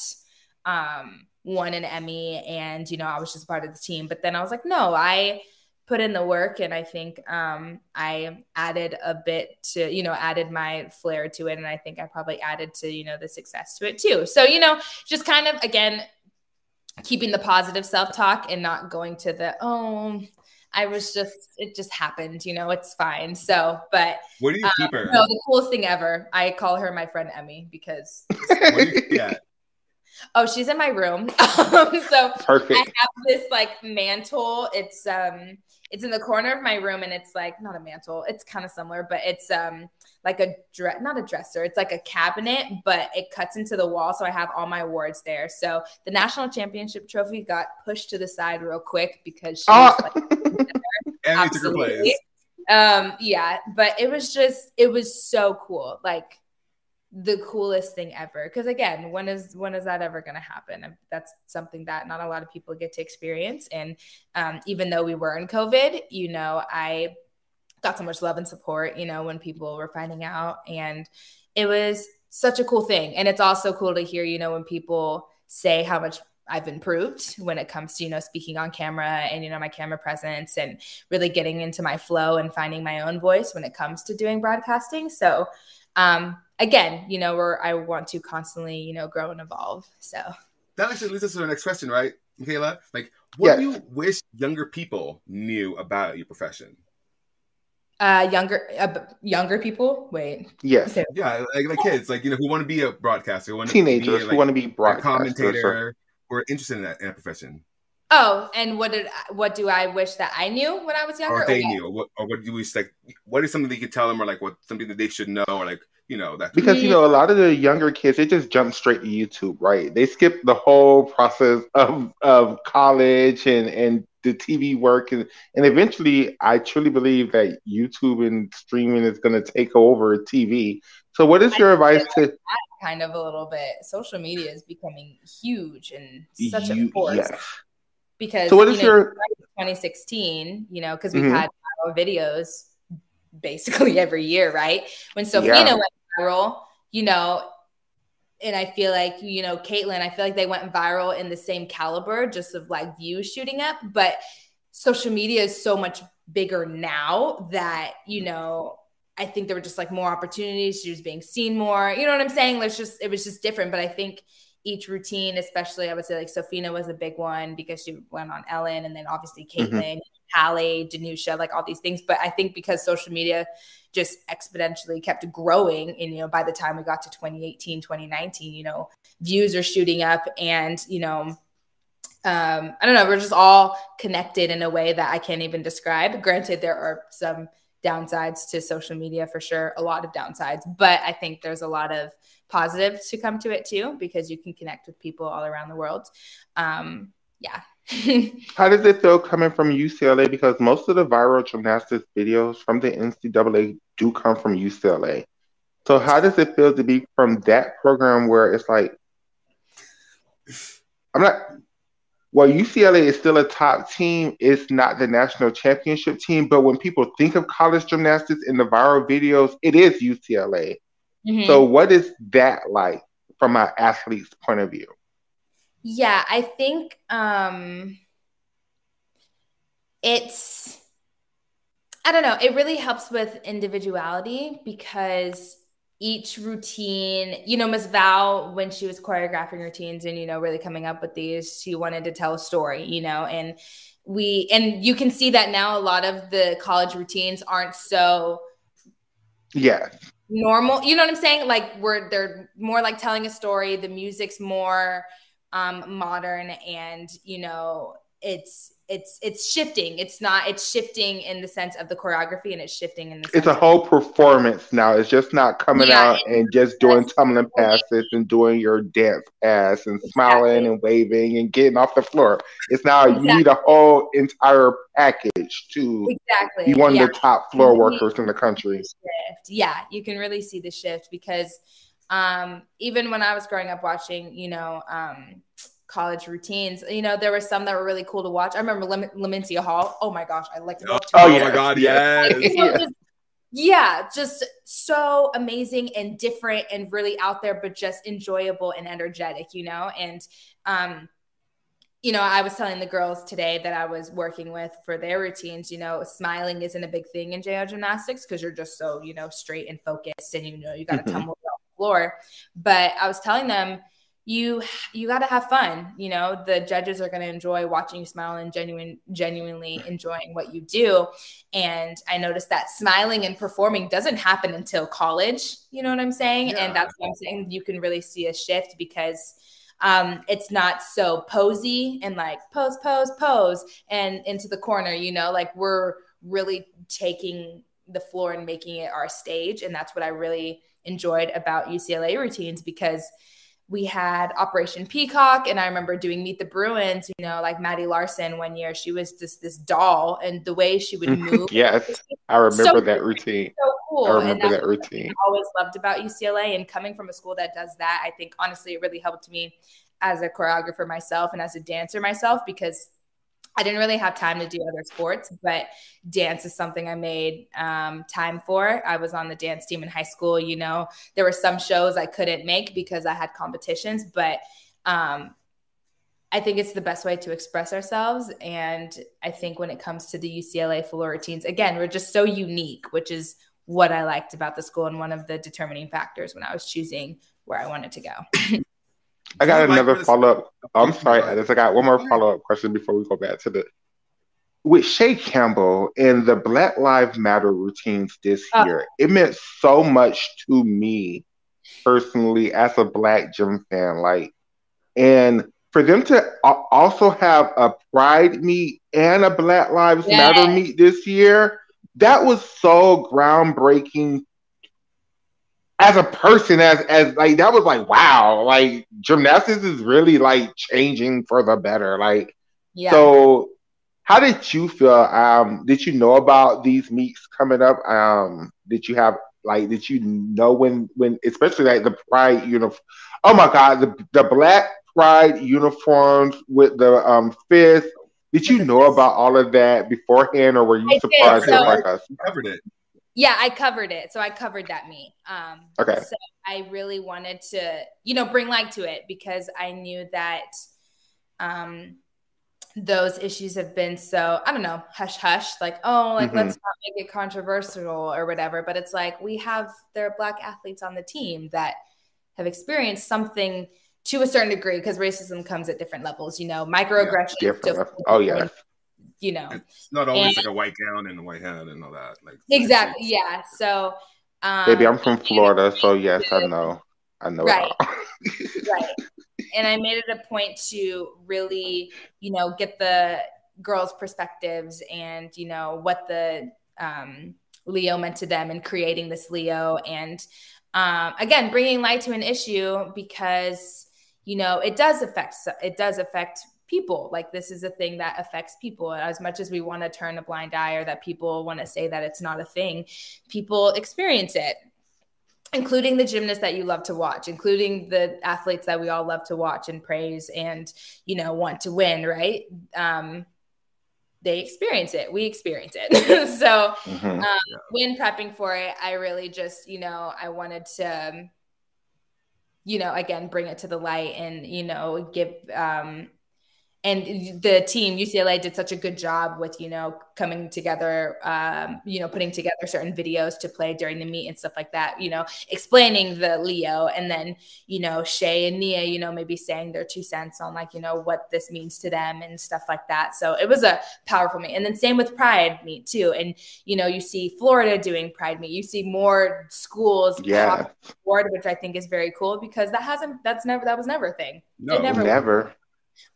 um won an emmy and you know i was just part of the team. But then i was like no i put in the work and i think um i added a bit to you know added my flair to it. And i think i probably added to you know the success to it too. So you know just kind of again keeping the positive self-talk and not going to the oh i was just it just happened you know it's fine. So but Where do you keep her? no the coolest thing ever. I call her my friend emmy because you at? Oh she's in my room um, so I have this like mantle. It's um it's in the corner of my room and it's like not a mantle. It's kind of similar, but it's um like a dress not a dresser. It's like a cabinet, but it cuts into the wall so I have all my awards there. So the national championship trophy got pushed to the side real quick because she Ah. like And you took her place. um yeah, but it was just it was so cool. Like the coolest thing ever. Because again when is when is that ever going to happen that's something that not a lot of people get to experience. And um, even though we were in covid you know i got so much love and support you know when people were finding out. And it was such a cool thing. And it's also cool to hear you know when people say how much I've improved when it comes to, you know, speaking on camera and, you know, my camera presence and really getting into my flow and finding my own voice when it comes to doing broadcasting. So, um, again, you know, where I want to constantly, you know, grow and evolve. So, That actually leads us to the next question, right, Michaela? Like, what do you wish younger people knew about your profession? uh, younger, uh, younger people, wait, Yes. say- Yeah, like, like kids, like you know, who want to be a broadcaster, who want Teenagers to be, who like, want to be a broadcasters. or- commentator, who are interested in that, in that profession, oh, and what did, what do I wish that I knew when I was younger? or they what? knew, or what, or what do you wish like, what is something that you could tell them, or like what something that they should know, or like you know that. Because you know, a lot of the younger kids, they just jump straight to YouTube, right? They skip the whole process of of college and and the TV work, and and eventually, I truly believe that YouTube and streaming is going to take over TV. So, what is your advice to kind of a little bit. Social media is becoming huge and such you? a force Yes. because So, what is you know, your 2016, you know, because we've Mhm. had viral videos basically every year, right? When Sophina Yeah. went viral, you know, and I feel like, you know, Katelyn, I feel like they went viral in the same caliber, just of like views shooting up. But social media is so much bigger now that, you know, I think there were just like more opportunities. She was being seen more. You know what I'm saying? There's just it was just different. But I think each routine, especially I would say like Sophina was a big one because she went on Ellen and then obviously Mhm. Katelyn, Hallie, Danusia, like all these things. But I think because social media just exponentially kept growing and you know by the time we got to 2018 2019 you know views are shooting up and you know um i don't know we're just all connected in a way that i can't even describe. Granted there are some downsides to social media for sure a lot of downsides but i think there's a lot of positives to come to it too because you can connect with people all around the world. Um yeah How does it feel coming from UCLA? Because most of the viral gymnastics videos from the NCAA do come from UCLA. So how does it feel to be from that program where it's like, I'm not, well, UCLA is still a top team. It's not the national championship team, but when people think of college gymnastics in the viral videos, it is UCLA. Mhm. So, what is that like from an athlete's point of view? Yeah, I think um it's I don't know, it really helps with individuality because each routine, you know, Miss Val, when she was choreographing routines and, you know, really coming up with these, she wanted to tell a story, you know, and we, and you can see that now a lot of the college routines aren't so Yeah, normal. You know what I'm saying? Like we're they're more like telling a story. The music's more um modern and you know it's it's it's shifting. It's not it's shifting in the sense of the choreography and it's shifting in the sense it's a whole performance now. It's just not coming Yeah, out and just doing tumbling passes and doing your dance pass and smiling and waving and getting off the floor. It's now you need a whole entire package to exactly be one yeah. of the top floor workers in the country. Yeah, you can really see the shift because um, even when I was growing up watching, you know, um, college routines, you know, there were some that were really cool to watch. I remember Lem- Lloimincia Hall. Oh my gosh, I liked it. Oh, Oh, my god, Yeah. yes. You know, just- yeah, just so amazing and different and really out there, but just enjoyable and energetic, you know? And, um, you know, I was telling the girls today that I was working with for their routines, you know, smiling isn't a big thing in JO gymnastics because you're just so, you know, straight and focused and, you know, you got to Mhm. tumble floor. But I was telling them, you you got to have fun you know the judges are going to enjoy watching you smile and genuine genuinely enjoying what you do and i noticed that smiling and performing doesn't happen until college you know what i'm saying Yeah. and that's what i'm saying you can really see a shift because um, it's not so posy and like pose pose pose and into the corner you know like we're really taking the floor and making it our stage and that's what i really enjoyed about ucla routines because we had Operation Peacock, and I remember doing Meet the Bruins. You know, like Maddie Larson one year, she was just this doll, and the way she would move, yes, I remember So- that routine. so cool. I and remember that routine. I always loved about UCLA, and coming from a school that does that, I think honestly, it really helped me as a choreographer myself and as a dancer myself because I didn't really have time to do other sports, but dance is something I made um, time for. I was on the dance team in high school. You know, there were some shows I couldn't make because I had competitions, but um, I think it's the best way to express ourselves. And I think when it comes to the UCLA floor routines, again, we're just so unique, which is what I liked about the school and one of the determining factors when I was choosing where I wanted to go. I got another this- follow up. I'm sorry. Alice. I got one more follow up question before we go back to the. With Chae Campbell and the Black Lives Matter routines this Oh. year, it meant so much to me personally as a Black gym fan. Like, and for them to also have a Pride meet and a Black Lives Yeah. Matter meet this year, that was so groundbreaking as a person, as as like that was like wow, like gymnastics is really like changing for the better. Like Yeah. so, how did you feel? Um, did you know about these meets coming up? Um, did you have like did you know when when especially like the pride uniform? Oh my god, the the black pride uniforms with the um fist. Did you know about all of that beforehand, or were you I did, surprised so- like us? Covered it. Yeah, I covered it. So I covered that meet. Um, Okay. So I really wanted to, you know, bring light to it because I knew that um, those issues have been so, I don't know, hush hush, like, oh, like, Mhm. let's not make it controversial or whatever. But it's like, we have, there are Black athletes on the team that have experienced something to a certain degree because racism comes at different levels, you know, microaggressions. Different. Oh yes. You know, It's not always And- like a white gown and a white hat and all that. Like exactly. Yeah. So, um, Baby, I'm from Florida, so made yes, I know. I know Right. it all. right and i made it a point to really you know get the girls perspectives and you know what the um, leo meant to them and creating this leo and um, again bringing light to an issue because you know it does affect it does affect people like this is a thing that affects people as much as we want to turn a blind eye or that people want to say that it's not a thing people experience it including the gymnasts that you love to watch, including the athletes that we all love to watch and praise and, you know, want to win, right? Um, they experience it. We experience it. so Mhm. um, when prepping for it, I really just, you know, I wanted to, you know, again, bring it to the light and, you know, give, um, and the team UCLA did such a good job with you know coming together, um, you know putting together certain videos to play during the meet and stuff like that. You know, explaining the Leo, and then you know Chae and Nia, you know maybe saying their two cents on like you know what this means to them and stuff like that. So it was a powerful meet, and then same with Pride meet too. And you know you see Florida doing Pride meet, you see more schools Yeah. hop on board, which I think is very cool because that hasn't that's never that was never a thing No, It never was Never.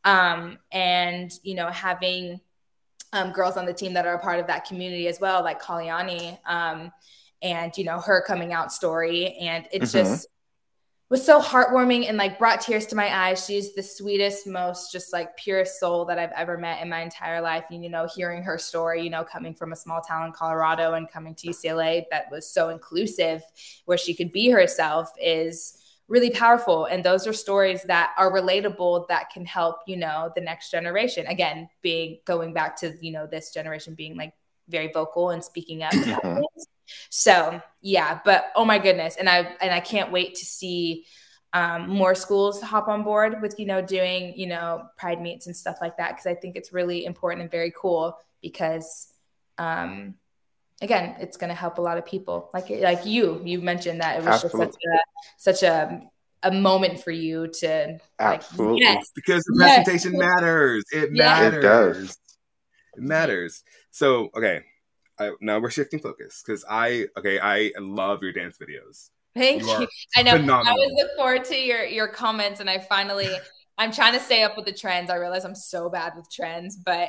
Um, and you know having um, girls on the team that are a part of that community as well, like Kalyani, um, and you know her coming out story, and it Mhm. just was so heartwarming and like brought tears to my eyes. She's the sweetest, most just like purest soul that I've ever met in my entire life. And you know, hearing her story, you know, coming from a small town in Colorado and coming to UCLA that was so inclusive, where she could be herself, is really powerful. And those are stories that are relatable that can help you know the next generation. Again being going back to you know this generation being like very vocal and speaking up. Mhm. so yeah but oh my goodness. And i and i can't wait to see um, more schools hop on board with you know doing you know pride meets and stuff like that because i think it's really important and very cool because um again it's going to help a lot of people like like you you mentioned that it was just such a such a a moment for you to like Absolutely. yes because the Yes. presentation matters. It Yeah. It matters. does. It matters. So okay, I, now we're shifting focus because I okay I love your dance videos. thank You you i know i phenomenal. always look forward to your your comments and i finally i'm trying to stay up with the trends i realize i'm so bad with trends but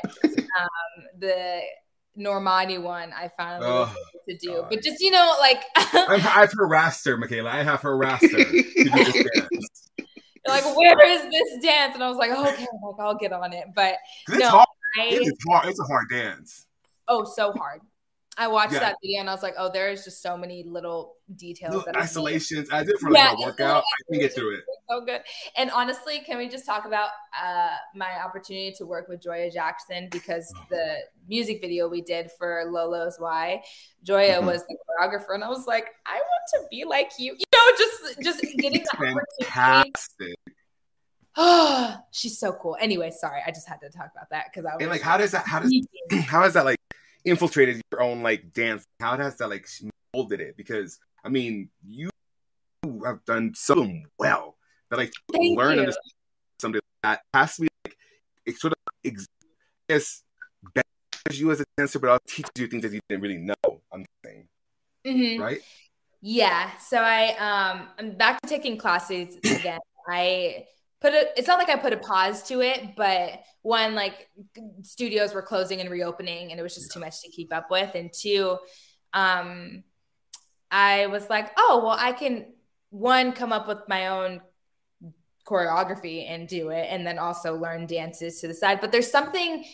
um the normani one i finally Oh, to do God. but just you know like I've, I've harassed her, Michaela. I have harassed her. to do this dance. They're like, where is this dance? And I was like, okay, like, I'll get on it. But No. I, It's hard. It's a hard dance. oh, so hard. I watched Yeah. that video and I was like, oh, there's just so many little details Little that I isolations. I did for like Yeah, a workout. I can get through it. so good. And honestly, can we just talk about uh, my opportunity to work with Joya Jackson because Oh. the music video we did for Lolo's Why, Joya Mhm. was the choreographer, and I was like, I want to be like you. You know, just just getting the opportunity. fantastic. Oh, she's so cool. Anyway, sorry, I just had to talk about that because I was And like, how does that? How does how has that like infiltrated your own like dance? How has that like molded it? Because I mean, you have done so well that like Thank learn you. something that has to be like it sort of ex- yes, benefits you as a dancer, but also teaches you things that you didn't really know. I'm saying, Mhm. right? Yeah. So I um I'm back to taking classes again. I put it it's not like I put a pause to it, but one like studios were closing and reopening and it was just too much to keep up with. And two, um I was like, oh well I can one come up with my own choreography and do it and then also learn dances to the side. But there's something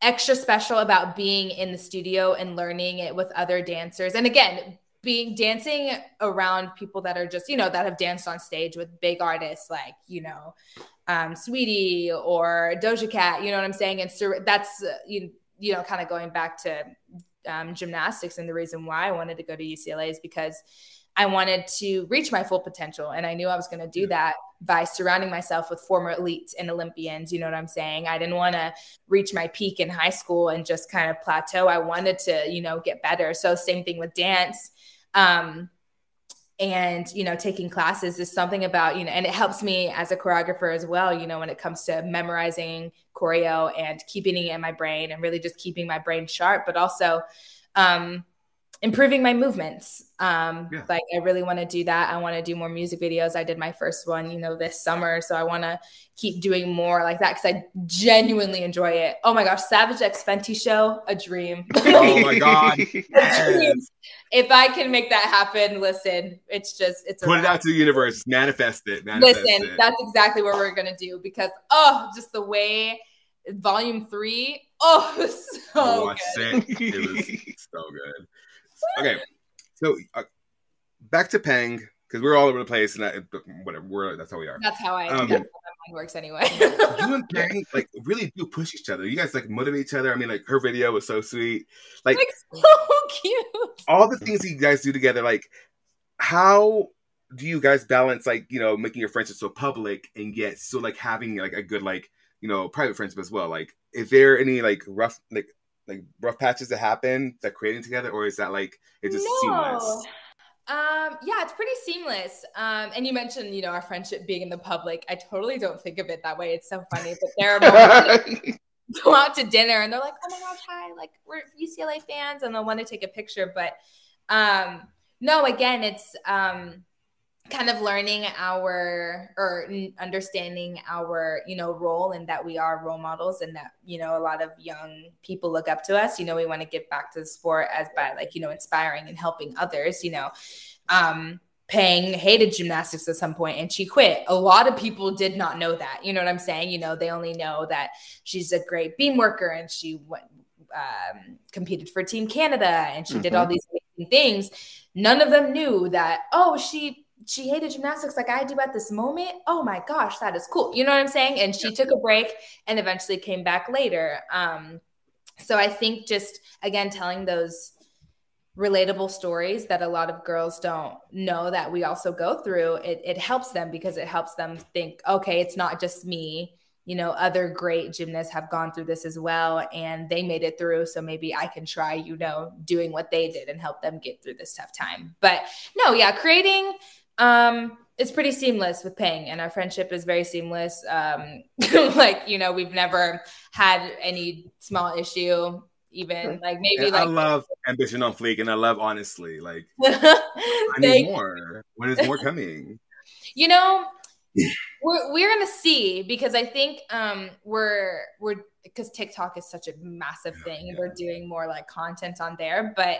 extra special about being in the studio and learning it with other dancers. And again, being dancing around people that are just, you know, that have danced on stage with big artists like, you know, um, Saweetie or Doja Cat, you know what I'm saying? And so that's, uh, you, you know, kind of going back to um, gymnastics and the reason why I wanted to go to UCLA is because I wanted to reach my full potential. And I knew I was going to do that by surrounding myself with former elites and Olympians. You know what I'm saying? I didn't want to reach my peak in high school and just kind of plateau. I wanted to, you know, get better. So, same thing with dance. Um, and you know taking classes is something about you know and it helps me as a choreographer as well you know when it comes to memorizing choreo and keeping it in my brain and really just keeping my brain sharp but also um improving my movements um Yeah. like i really want to do that i want to do more music videos i did my first one you know this summer so i want to keep doing more like that because i genuinely enjoy it oh my gosh savage x fenty show a dream Oh my god! Yes. if I can make that happen, listen, it's just it's a Put it out to the universe. Manifest it. Manifest Listen, it. that's exactly what we're gonna do because oh, just the way volume three, oh, it was I so watched good. it. It was so good. Okay, so uh, back to Peng because we're all over the place and I, whatever. We're that's how we are. That's how I Um, that's works anyway. you and Peng like really do push each other. You guys like motivate each other. I mean, like her video was so sweet. Like, like so cute. All the things you guys do together, like how do you guys balance like, you know, making your friendship so public and yet still like having like a good like, you know, private friendship as well? Like, is there any like rough like like rough patches that happen that creating together, or is that like it's just no. seamless? Um, yeah, it's pretty seamless. Um, and you mentioned, you know, our friendship being in the public. I totally don't think of it that way. It's so funny, but there are go out to dinner and they're like, "Oh my gosh, hi! Like we're UCLA fans," and they'll want to take a picture. But um, no, again, it's um, kind of learning our or understanding our you know role and that we are role models and that you know a lot of young people look up to us you know we want to get back to the sport as by like you know inspiring and helping others you know um Peng hated gymnastics at some point and she quit. A lot of people did not know that. You know what I'm saying? You know, they only know that she's a great beam worker and she went, um, competed for Team Canada and she mm-hmm. did all these things. None of them knew that, oh, she she hated gymnastics like I do at this moment. Oh my gosh, that is cool. You know what I'm saying? And she took a break and eventually came back later. Um, so I think just again telling those relatable stories that a lot of girls don't know that we also go through, it, it helps them because it helps them think, okay, it's not just me. You know, other great gymnasts have gone through this as well and they made it through. So maybe I can try, you know, doing what they did and help them get through this tough time. But no, yeah, creating um, it's pretty seamless with Peng, and our friendship is very seamless. Um, like you know, we've never had any small issue, even like maybe. like I love ambition on fleek, and I love honestly. Like I need more. When is more coming? You know, we're we're gonna see because I think um we're we're because TikTok is such a massive thing. Yeah. We're doing more like content on there, but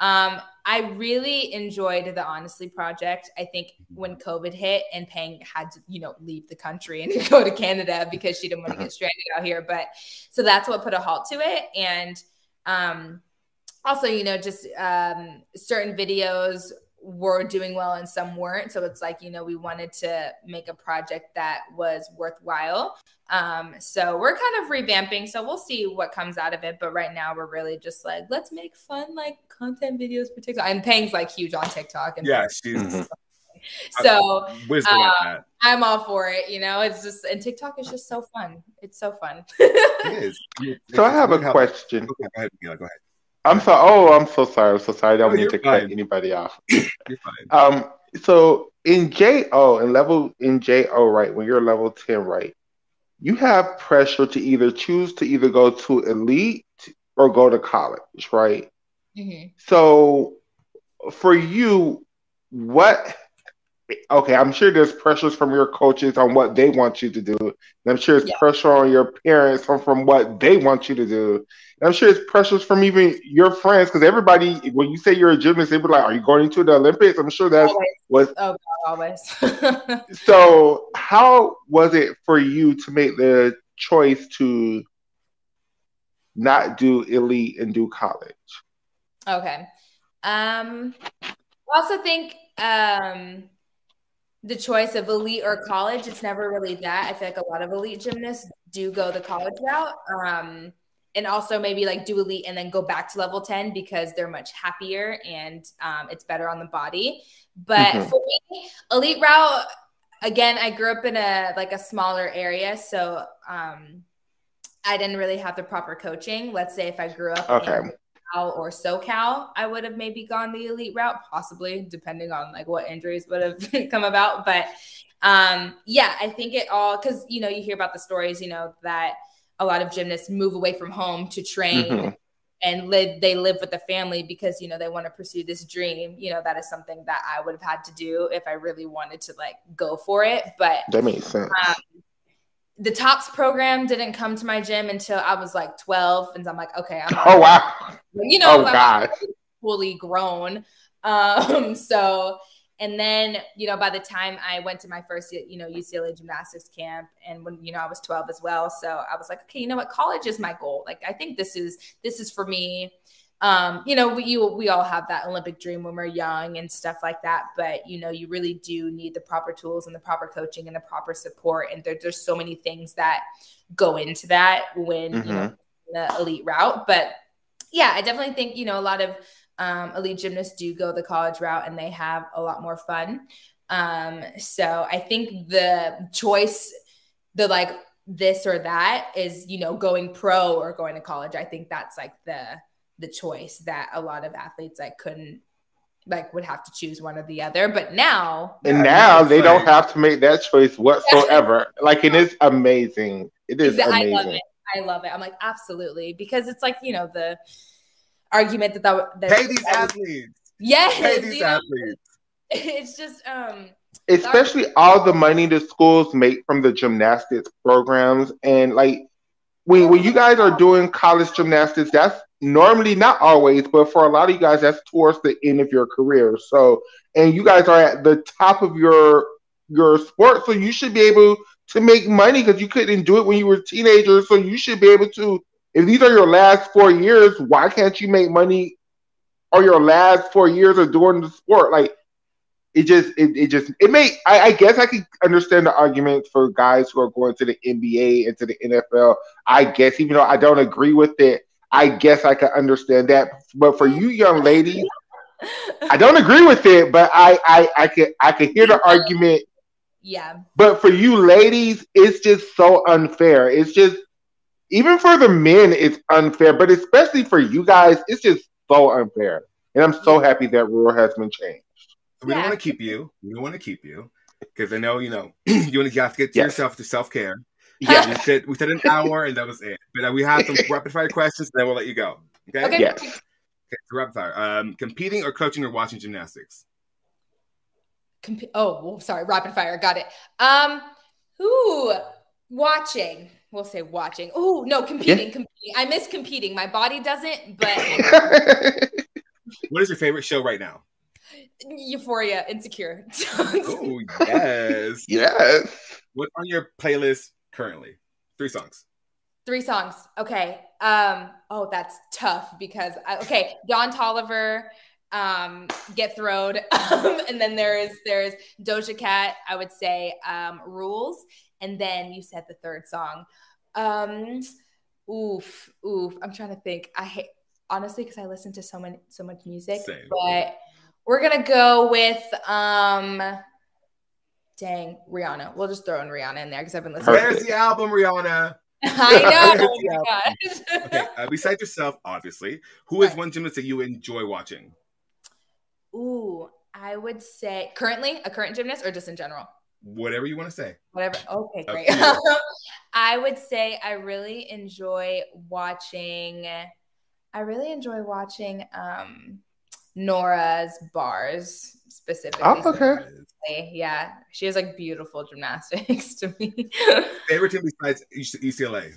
um, I really enjoyed the Honestly Project. I think when COVID hit and Peng had to, you know, leave the country and go to Canada because she didn't want to get stranded out here. But so that's what put a halt to it. And um, also, you know, just um, certain videos were doing well and some weren't. So it's like, you know, we wanted to make a project that was worthwhile. Um, so we're kind of revamping. So we'll see what comes out of it. But right now we're really just like, let's make fun like content videos for TikTok. And Peng's like huge on TikTok. And yeah, she's so uh, I'm all for it. You know, it's just and TikTok is just so fun. It's so fun. it is. So I have a question. Okay, go ahead. go ahead. I'm sorry. Oh, I'm so sorry. I'm so sorry. I don't oh, mean to fine. cut anybody off. Um. So in JO in level in JO, right? When you're level ten, right? You have pressure to either choose to either go to elite or go to college, right? Mm-hmm. So for you, what okay, I'm sure there's pressures from your coaches on what they want you to do. And I'm sure it's yeah. pressure on your parents from, from what they want you to do. And I'm sure it's pressures from even your friends because everybody, when you say you're a gymnast, they be like, "Are you going to the Olympics?" I'm sure that's what. Oh, always. so, how was it for you to make the choice to not do elite and do college? Okay. Um, I also think um the choice of elite or college, it's never really that. I feel like a lot of elite gymnasts do go the college route. Um, and also maybe like do elite and then go back to level 10 because they're much happier and um, it's better on the body. But mm-hmm. for me, elite route, again, I grew up in a like a smaller area. So um, I didn't really have the proper coaching. Let's say if I grew up okay. in or SoCal, I would have maybe gone the elite route, possibly depending on like what injuries would have come about. But um, yeah, I think it all because you know you hear about the stories, you know that a lot of gymnasts move away from home to train. Mm-hmm. And live, they live with the family because you know they want to pursue this dream. You know that is something that I would have had to do if I really wanted to like go for it. But that makes sense. Um, the tops program didn't come to my gym until I was like 12. And I'm like, okay, I'm oh wow. You know, oh, God. fully grown. Um, so and then, you know, by the time I went to my first, you know, UCLA gymnastics camp and when, you know, I was 12 as well. So I was like, okay, you know what? College is my goal. Like, I think this is, this is for me. Um, you know, we you, we all have that Olympic dream when we're young and stuff like that. But you know, you really do need the proper tools and the proper coaching and the proper support. And there, there's so many things that go into that when mm-hmm. you know the elite route. But yeah, I definitely think you know a lot of um, elite gymnasts do go the college route and they have a lot more fun. Um, so I think the choice, the like this or that is, you know, going pro or going to college. I think that's like the the choice that a lot of athletes like couldn't like would have to choose one or the other. But now And now they don't have to make that choice whatsoever. like it is amazing. It is amazing. I love it. I love it. I'm like, absolutely. Because it's like, you know, the argument that that, that pay these athletes. Yes. Pay these athletes. It's just um especially all the money the schools make from the gymnastics programs and like when when you guys are doing college gymnastics that's normally not always but for a lot of you guys that's towards the end of your career. So and you guys are at the top of your your sport so you should be able to make money because you couldn't do it when you were teenagers so you should be able to if these are your last four years why can't you make money or your last four years of doing the sport? Like it just it, it just it may I, I, guess I could understand the argument for guys who are going to the NBA and to the NFL. I guess even though I don't agree with it, I guess I could understand that. But for you young ladies, I don't agree with it, but I I I could I could hear the argument. Yeah. But for you ladies, it's just so unfair. It's just even for the men, it's unfair, but especially for you guys, it's just so unfair. And I'm so happy that rule has been changed we yeah. don't want to keep you. We don't want to keep you because I know you know you want to have to get to yes. yourself to self care. Yeah, we said we said an hour and that was it. But uh, we have some rapid fire questions, and then we'll let you go. Okay. okay. Yes. Okay, so rapid fire. Um, competing or coaching or watching gymnastics. Comp- oh, well, sorry. Rapid fire. Got it. Um, who watching? We'll say watching. Oh no, competing. Yeah. Competing. I miss competing. My body doesn't, but. what is your favorite show right now? Euphoria, Insecure. oh yes, yes. What's on your playlist currently? Three songs. Three songs. Okay. Um. Oh, that's tough because I, okay, Don Toliver, um, Get Throwed, um, and then there's there's Doja Cat. I would say um, Rules, and then you said the third song. Um, oof, oof. I'm trying to think. I hate honestly because I listen to so much so much music, Same. but we're gonna go with um dang Rihanna. We'll just throw in Rihanna in there because I've been listening. Where's the album, Rihanna? I know. oh okay. Uh, besides yourself, obviously, who is right. one gymnast that you enjoy watching? Ooh, I would say currently a current gymnast or just in general. Whatever you want to say. Whatever. Okay, great. I would say I really enjoy watching. I really enjoy watching. Um, Nora's bars specifically. Oh, okay. Yeah, she has like beautiful gymnastics to me. Favorite team besides UCLA?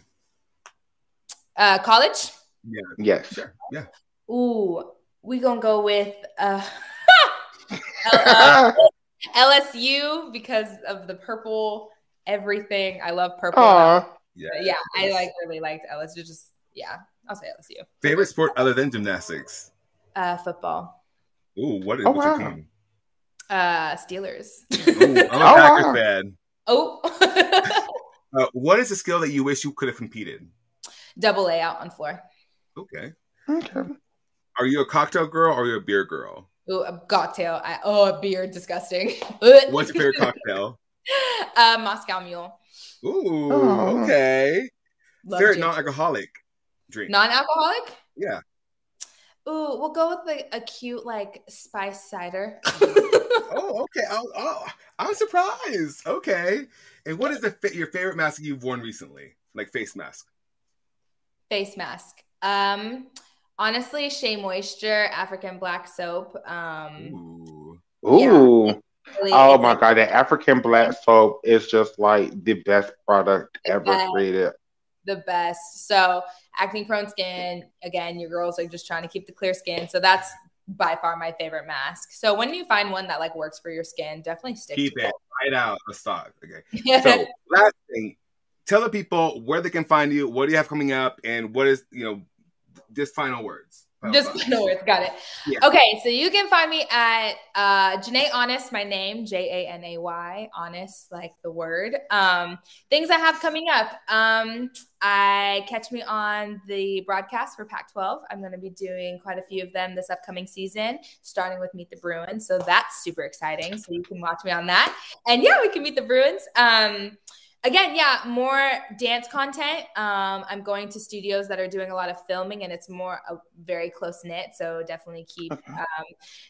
Uh, college. Yeah. Yes. Sure. Yeah. Ooh, we gonna go with uh, LSU because of the purple everything. I love purple. Aww. Yeah. Yeah, I like really liked LSU. Just yeah, I'll say LSU. Favorite sport other than gymnastics? Uh, football. Ooh, what is oh, what's wow. your team? Uh, Steelers. Ooh, I'm a oh, Packers wow. fan. Oh. uh, what is a skill that you wish you could have competed? Double A out on floor. Okay. Okay. Are you a cocktail girl or are you a beer girl? Ooh, a cocktail. I, oh, a beer, disgusting. What's your favorite cocktail? Uh, Moscow Mule. Ooh, oh. okay. Love favorite non-alcoholic drink. Non-alcoholic? Yeah. Ooh, we'll go with a, a cute like spice cider. oh, okay. Oh, oh, I'm surprised. Okay. And what is the your favorite mask you've worn recently? Like face mask. Face mask. Um, honestly, Shea Moisture African Black Soap. Um, Ooh. Ooh. Yeah. Really oh my god, the African black soap is just like the best product ever created the best. So acne prone skin, again, your girls are just trying to keep the clear skin. So that's by far my favorite mask. So when you find one that like works for your skin, definitely stick keep it, it right out of stock. Okay. so last thing, tell the people where they can find you, what do you have coming up, and what is you know, just final words. Just final words. Got it. Yeah. Okay, so you can find me at uh JaNay Honest, my name, J A N A Y, honest, like the word. Um, things I have coming up. Um, I catch me on the broadcast for Pac 12. I'm going to be doing quite a few of them this upcoming season, starting with Meet the Bruins. So that's super exciting. So you can watch me on that. And yeah, we can meet the Bruins. Um, again yeah more dance content um i'm going to studios that are doing a lot of filming and it's more a very close knit so definitely keep um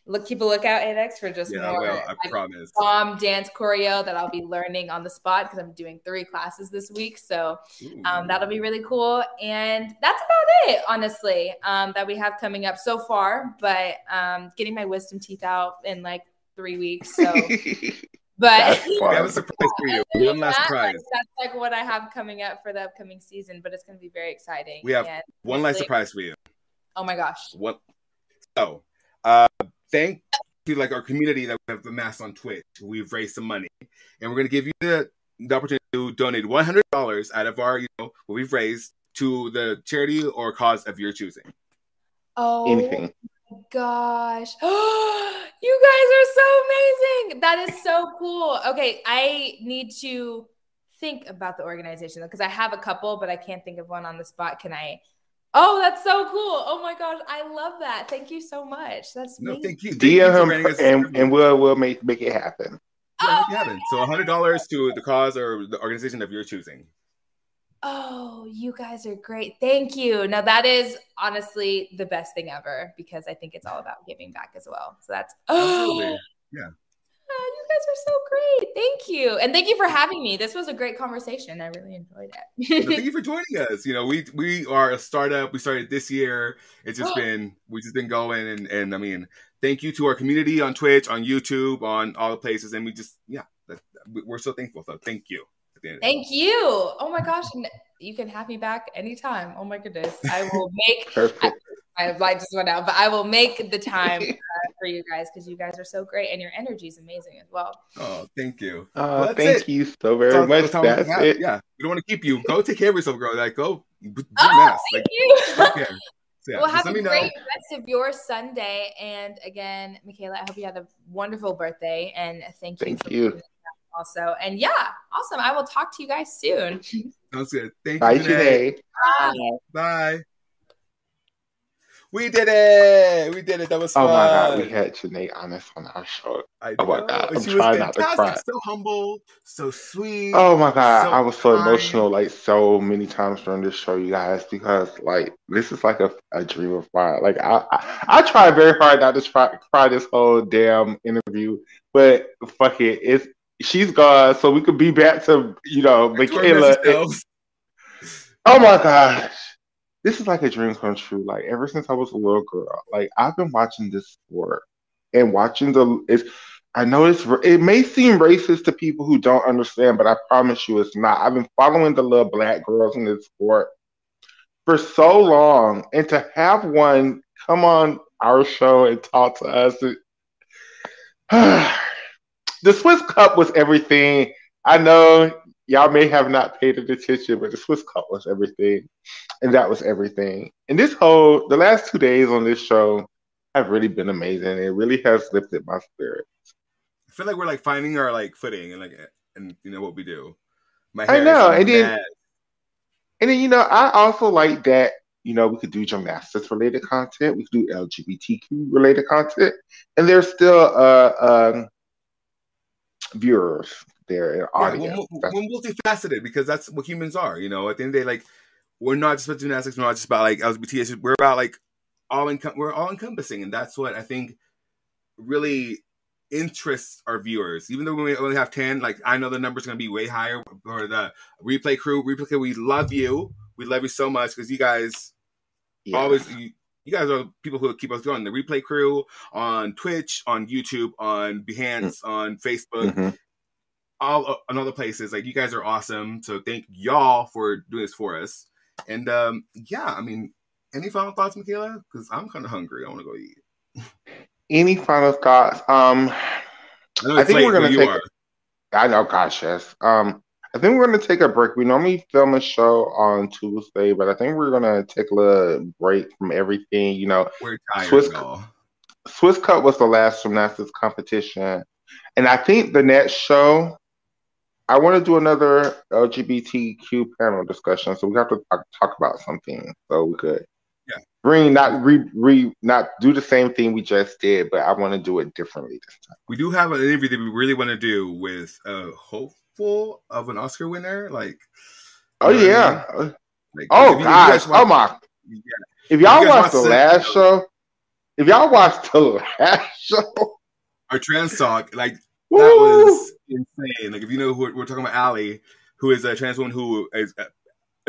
look keep a lookout adex for just Yeah, I more will. I like, promise. bomb dance choreo that i'll be learning on the spot because i'm doing three classes this week so um, that'll be really cool and that's about it honestly um, that we have coming up so far but um, getting my wisdom teeth out in like three weeks so but That's We have a surprise for you. One last that, surprise. like, that's like what I have coming up for the upcoming season, but it's going to be very exciting. We have and One last honestly- surprise for you. Oh my gosh. What? So, uh, thank to like our community that we have amassed on Twitch. We've raised some money, and we're gonna give you the, the opportunity to donate one hundred dollars out of our, you know, what we've raised to the charity or cause of your choosing. Oh Anything. My gosh. you guys are so amazing. That is so cool. Okay, I need to think about the organization because I have a couple, but I can't think of one on the spot. Can I? Oh, that's so cool. Oh my gosh, I love that. Thank you so much. That's No, amazing. thank you. Thank you DM for him us- and, and we'll we'll make make it happen. Yeah, make it happen. Oh, so, hundred dollars to the cause or the organization of your choosing. Oh, you guys are great. Thank you. Now that is honestly the best thing ever because I think it's all about giving back as well. So that's oh, Yeah. you guys are so great. Thank you. And thank you for having me. This was a great conversation. I really enjoyed it. thank you for joining us. You know, we we are a startup. We started this year. It's just been we just been going and and I mean, thank you to our community on Twitch, on YouTube, on all the places, and we just yeah, that, we're so thankful. So thank you. At the end of the day. Thank you. Oh my gosh. And you can have me back anytime. Oh my goodness. I will make Perfect. my light just went out, but I will make the time uh, for you guys because you guys are so great and your energy is amazing as well. Oh, thank you. Uh, Well, thank it. you so very That's much. that's all That's have. it. Yeah, we don't want to keep you. Go take care of yourself, girl. Like go do your Oh, mask. Like thank you. take care. So, yeah, well, have a me know. great rest of your Sunday. And again, Michaela, I hope you had a wonderful birthday. And thank you. Thank for you. Being here Also, and yeah, awesome. I will talk to you guys soon. Sounds good. Thank Bye you. JaNay. today. Bye. Bye. We did it. We did it. That was Oh my god, we had JaNay Honest on our show. I Oh my know. God, I'm she was trying not to cry. So humble, so sweet. Oh my god, So I was so kind. emotional like so many times during this show, you guys, because like this is like a, a dream of mine. Like I, I I tried very hard not to try cry this whole damn interview, but fuck it, it's she's gone, so we could be back to you know Michaela. Oh my gosh. This is like a dream come true. Like ever since I was a little girl, like I've been watching this sport and watching the it's I know it's it may seem racist to people who don't understand, but I promise you it's not. I've been following the little black girls in this sport for so long, and to have one come on our show and talk to us, it- the Swiss Cup was everything. I know y'all may have not paid attention, but the Swiss Cup was everything, and that was everything. And this whole the last two days on this show have really been amazing. It really has lifted my spirit. I feel like we're like finding our like footing and like and you know what we do. My I know, and then- mad. And then you know, I also like that. You know, we could do gymnastics related content. We could do LGBTQ related content, and there's still uh, um, viewers there in Yeah, audience. we're, we're multifaceted because that's what humans are. You know, at the end of the day, like we're not just about gymnastics. We're not just about like LGBT. We're about like all encom- We're all encompassing, and that's what I think really interests our viewers. Even though we only have ten, like I know the number's going to be way higher for the replay crew. Replay crew, we love you. We love you so much because you guys yeah. always you, you guys are people who keep us going. The replay crew on Twitch, on YouTube, on Behance, on Facebook Mhm. all uh, on other places. Like you guys are awesome. So thank y'all for doing this for us. And um, yeah, I mean, any final thoughts, Michaela? Because I'm kind of hungry. I want to go eat. Any final thoughts? Um, I I think late we're gonna take- are. I know, gosh, yes. Um, I think we're gonna take a break. We normally film a show on Tuesday, but I think we're gonna take a little break from everything. You know, We're tired, Swiss- y'all. Swiss Cup was the last gymnastics competition, and I think the next show, I want to do another LGBTQ panel discussion. So we have to talk, talk about something. So we could, Yeah. bring not re re not do the same thing we just did, but I want to do it differently this time. We do have an interview that we really want to do with uh, a hopeful of an Oscar winner. Like, Oh what I yeah. like Oh if you- if you gosh. watch- Oh my. yeah. If y'all you watched the watch the- last show, if y'all watched the last show, our trans talk, like that was insane. Like if you know who we're talking about, Ali, who is a trans woman who is a,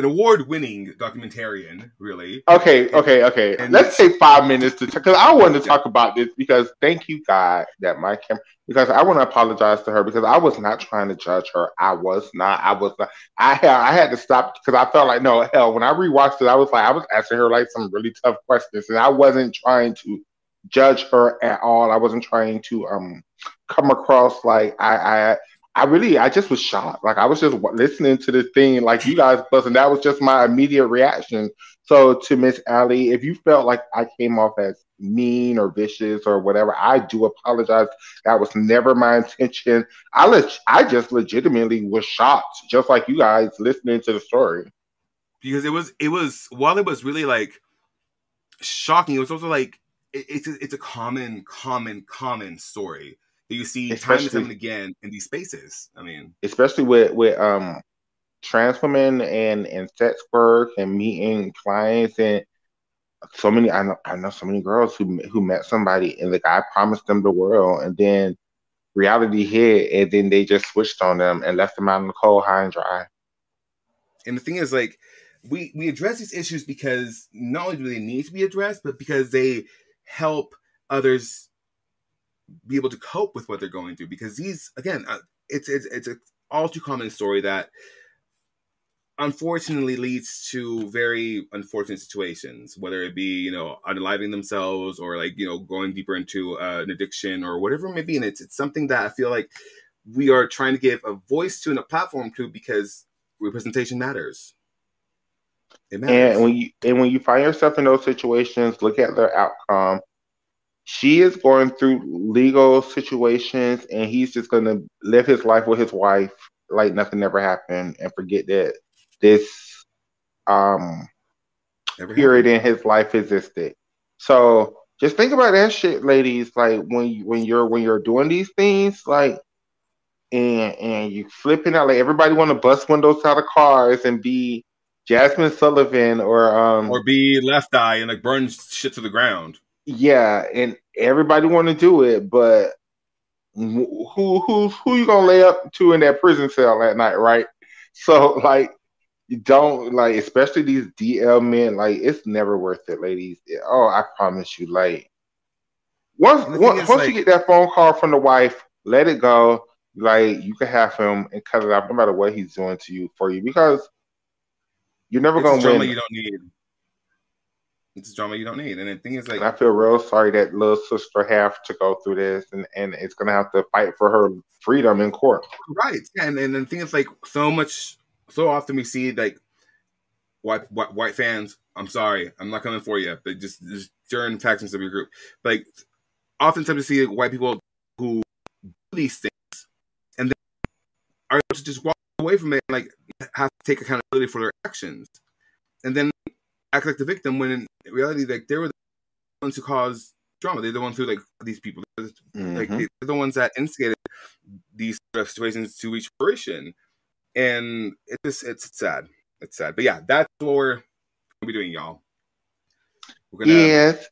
an award-winning documentarian, really. Okay, okay, okay. And- Let's take five minutes to because I wanted to talk about this because thank you God that my camera because I want to apologize to her because I was not trying to judge her. I was not. I was not. I had I had to stop because I felt like no hell when I rewatched it I was like I was asking her like some really tough questions and I wasn't trying to judge her at all. I wasn't trying to um come across like I I I really, I just was shocked. Like I was just listening to the thing, like you guys was, that was just my immediate reaction. So to Miss Allie, if you felt like I came off as mean or vicious or whatever, I do apologize. That was never my intention. I leg- I just legitimately was shocked, just like you guys listening to the story. because it was it was while it was really like shocking, it was also like it, it's a, it's a common common common story you see time and time again in these spaces. I mean, especially with with um trans women and and sex work and meeting clients and so many I know I know so many girls who who met somebody and the guy promised them the world and then reality hit and then they just switched on them and left them out in the cold high and dry. and the thing is like we we address these issues because not only do they need to be addressed, but because they help others be able to cope with what they're going through. Because these again, uh, it's it's it's a all too common story that unfortunately leads to very unfortunate situations whether it be you know unaliving themselves or like you know going deeper into uh, an addiction or whatever it may be and it's, it's something that i feel like we are trying to give a voice to and a platform to because representation matters it matters And when you and when you find yourself in those situations, look at their outcome. She is going through legal situations, and he's just going to live his life with his wife like nothing ever happened, and forget that this um Never period happened. in his life existed. So just think about that shit, ladies. Like when you, when you're when you're doing these things, like and and you flipping out, like everybody want to bust windows out of cars and be Jazmine Sullivan or um or be left eye and like burn shit to the ground yeah, and everybody want to do it, but who who who you gonna lay up to in that prison cell at night, right? So like, you don't like, especially these DL men. Like, it's never worth it, ladies. Oh, I promise you. Like, once And the thing once, once like- you get that phone call from the wife, let it go. Like, you can have him and cut it off, no matter what he's doing to you for you, because you're never gonna win. you don't need it's a drama you don't need and the thing is like And I feel real sorry that little sister have to go through this, and, and it's gonna have to fight for her freedom in court. Right. Yeah, and, and the thing is like so much so often we see like white white, white fans, I'm sorry, I'm not coming for you, but just, just certain factions of your group. Like oftentimes we see white people who do these things and then are able to just walk away from it and like have to take accountability for their actions. And then act like the victim when in reality like they were the ones who caused drama. They're the ones who like these people. Like Mhm. they're the ones that instigated these sort of situations to reach fruition, and it's just it's sad. It's sad, but yeah, that's what we're gonna be doing, y'all. We're gonna yes.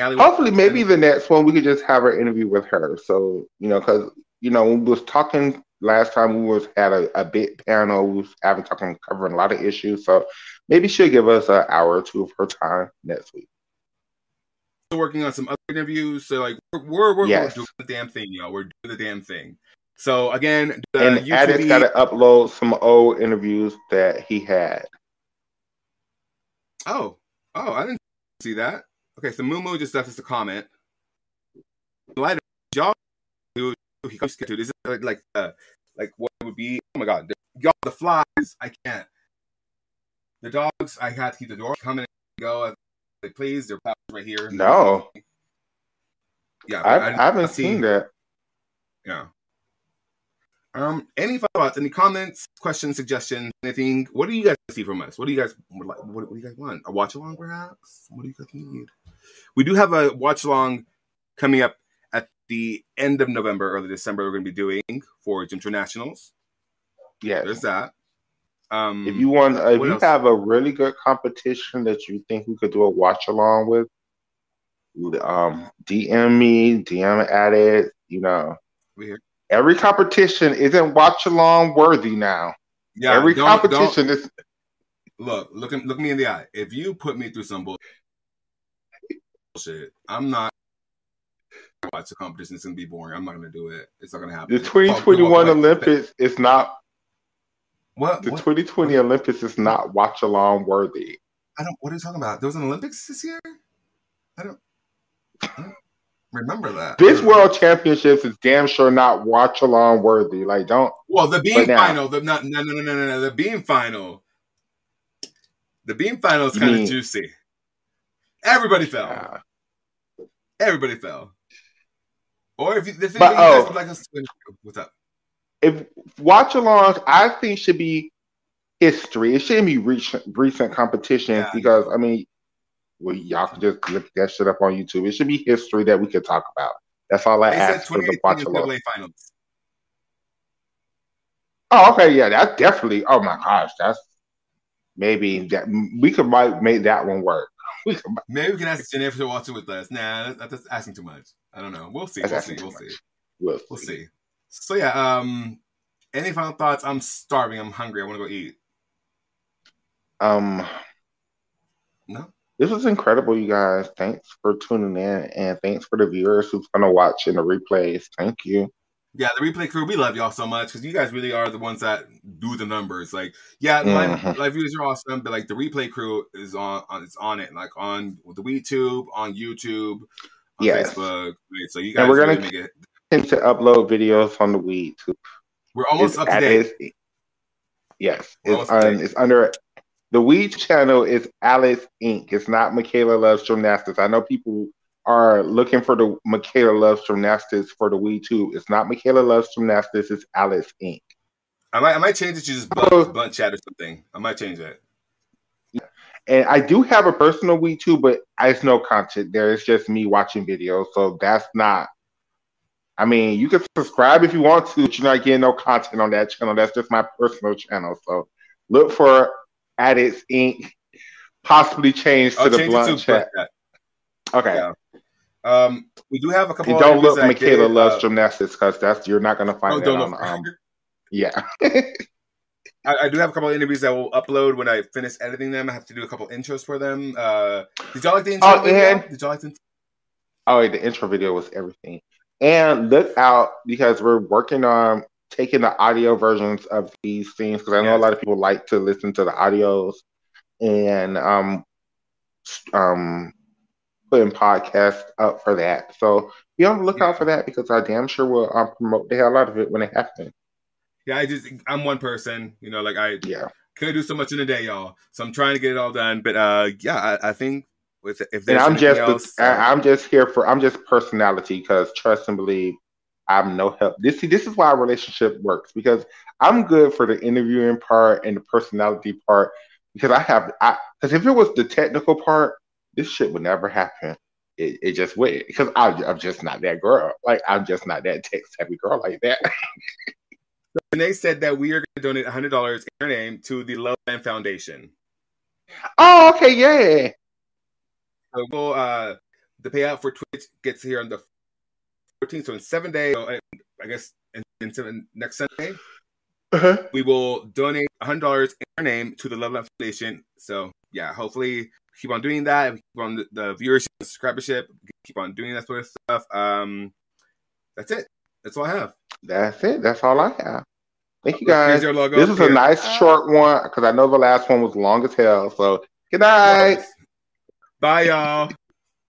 Hopefully, maybe the next one we could just have an interview with her. So you know, because you know, we was talking last time, we was had a, a big panel. We was having talking covering a lot of issues. So maybe she'll give us an hour or two of her time next week. still working on some other interviews. So like we're we're, we're, Yes. doing the damn thing, y'all. We're doing the damn thing. So again, the and YouTube Addis got to upload some old interviews that he had. Oh, oh, I didn't see that. Okay, so Mumu just left us a comment. Lighter, y'all, who he comes to this is like like uh, like what would be? Oh my god, y'all the flies. I can't. The dogs, I had to keep the door coming and go as they please. They're right here. No. Yeah, I, I, haven't see- seen that. Yeah. Um. Any thoughts? Any comments? Questions? Suggestions? Anything? What do you guys see from us? What do you guys like? What, what do you guys want? A watch along, perhaps? What do you guys need? We do have a watch along coming up at the end of November, or early December. We're going to be doing for Gym Internationals. Yes. There's that. Um. If you want, if you else? have a really good competition that you think we could do a watch along with, um, DM me, DM at it. You know, every competition isn't watch along worthy now. Yeah. every don't- don't- competition is. look, look, look me in the eye. If you put me through some bull- bullshit, I'm not gonna watch the competition. It's gonna be boring. I'm not gonna do it. It's not gonna happen. The 2021 Oh, Olympics is not. What? The what? 2020 Olympics is not watch along worthy. I don't. What are you talking about? There was an Olympics this year. I don't, I don't remember that. This World Championships is damn sure not watch along worthy. Like, don't. Well, the beam final. The not, no, no, no, no, no. The beam final. The beam final is kind of juicy. Everybody fell. Uh, Everybody fell. Or if you, thing But, that you guys oh. would like us to, what's up? If watch alongs, I think should be history. It shouldn't be recent recent competitions Yeah. because I mean, well, y'all can just look that shit up on YouTube. It should be history that we could talk about. That's all I They ask for the watch along. Finals. Oh, okay, yeah, that's definitely. Oh my gosh, that's maybe that we could might make that one work. We could, Maybe we can ask Jennifer to watch it with us. Nah, that- that's asking too much. I don't know. We'll see. That's We'll see. We'll see. we'll We'll see. see. So yeah. Um. Any final thoughts? I'm starving. I'm hungry. I want to go eat. Um, No. this was incredible, you guys. Thanks for tuning in, and thanks for the viewers who's gonna watch in the replays. Thank you. Yeah, the replay crew, we love y'all so much because you guys really are the ones that do the numbers. Like, yeah, live, Mhm. live views are awesome, but like the replay crew is on, on it's on it, like on the WeTube, on YouTube, on Yes. Facebook. Right? So you guys And we're really gonna- make it. Tend to upload videos on the week too. We're almost It's up to date. yes, We're it's on. It's under the Weed channel. is Alice Inc. It's not Michaela Loves Gymnastics. I know people are looking for the Michaela Loves Gymnastics for the Weed too. It's not Michaela Loves Gymnastics. It's Alice Inc. I might, I might change it to just blunt, blunt chat or something. I might change that. And I do have a personal Weed too, but it's no content there. It's just me watching videos. So that's not. I mean, you can subscribe if you want to, but you're not getting no content on that channel. That's just my personal channel. So look for Addicts Inc. Possibly change to I'll the change blunt chat. Okay. Yeah. Um, we do have a couple. And don't look Michaela did, loves uh, gymnastics because that's you're not gonna find oh, that on um yeah. I, I do have a couple of interviews that will upload when I finish editing them. I have to do a couple intros for them. Uh, did y'all like the intro? Oh, video? and- Did y'all like the? Oh, wait, the intro video was everything. And look out because we're working on taking the audio versions of these things because I know a lot of people like to listen to the audios and um um putting podcasts up for that. So be on the lookout for that because I damn sure will um, promote the hell out of it when it happens. Yeah, I just I'm one person. You know, like I Yeah. could do so much in a day, y'all. So I'm trying to get it all done. But uh, yeah, I, I think with if And I'm just else, uh, I'm just here for I'm just personality because trust and believe I'm no help. This see this is why a relationship works because I'm good for the interviewing part and the personality part because I have I because if it was the technical part, this shit would never happen. It, it just would because I'm, I'm just not that girl. Like I'm just not that tech savvy girl like that. and they said that we are going to donate hundred dollars in her name to the Love Land Foundation. oh, okay, yeah. So we'll uh the payout for Twitch gets here on the 14th, so in seven days. So I, guess in, in seven, next Sunday Uh-huh. we will donate hundred dollars in our name to the Loveland Foundation. So yeah, hopefully keep on doing that. Keep on the, the viewership, the subscribership. Keep on doing that sort of stuff. Um, that's it. That's all I have. That's it. That's all I have. Thank you guys. This is a nice short one because I know the last one was long as hell. So good night. Bye, y'all.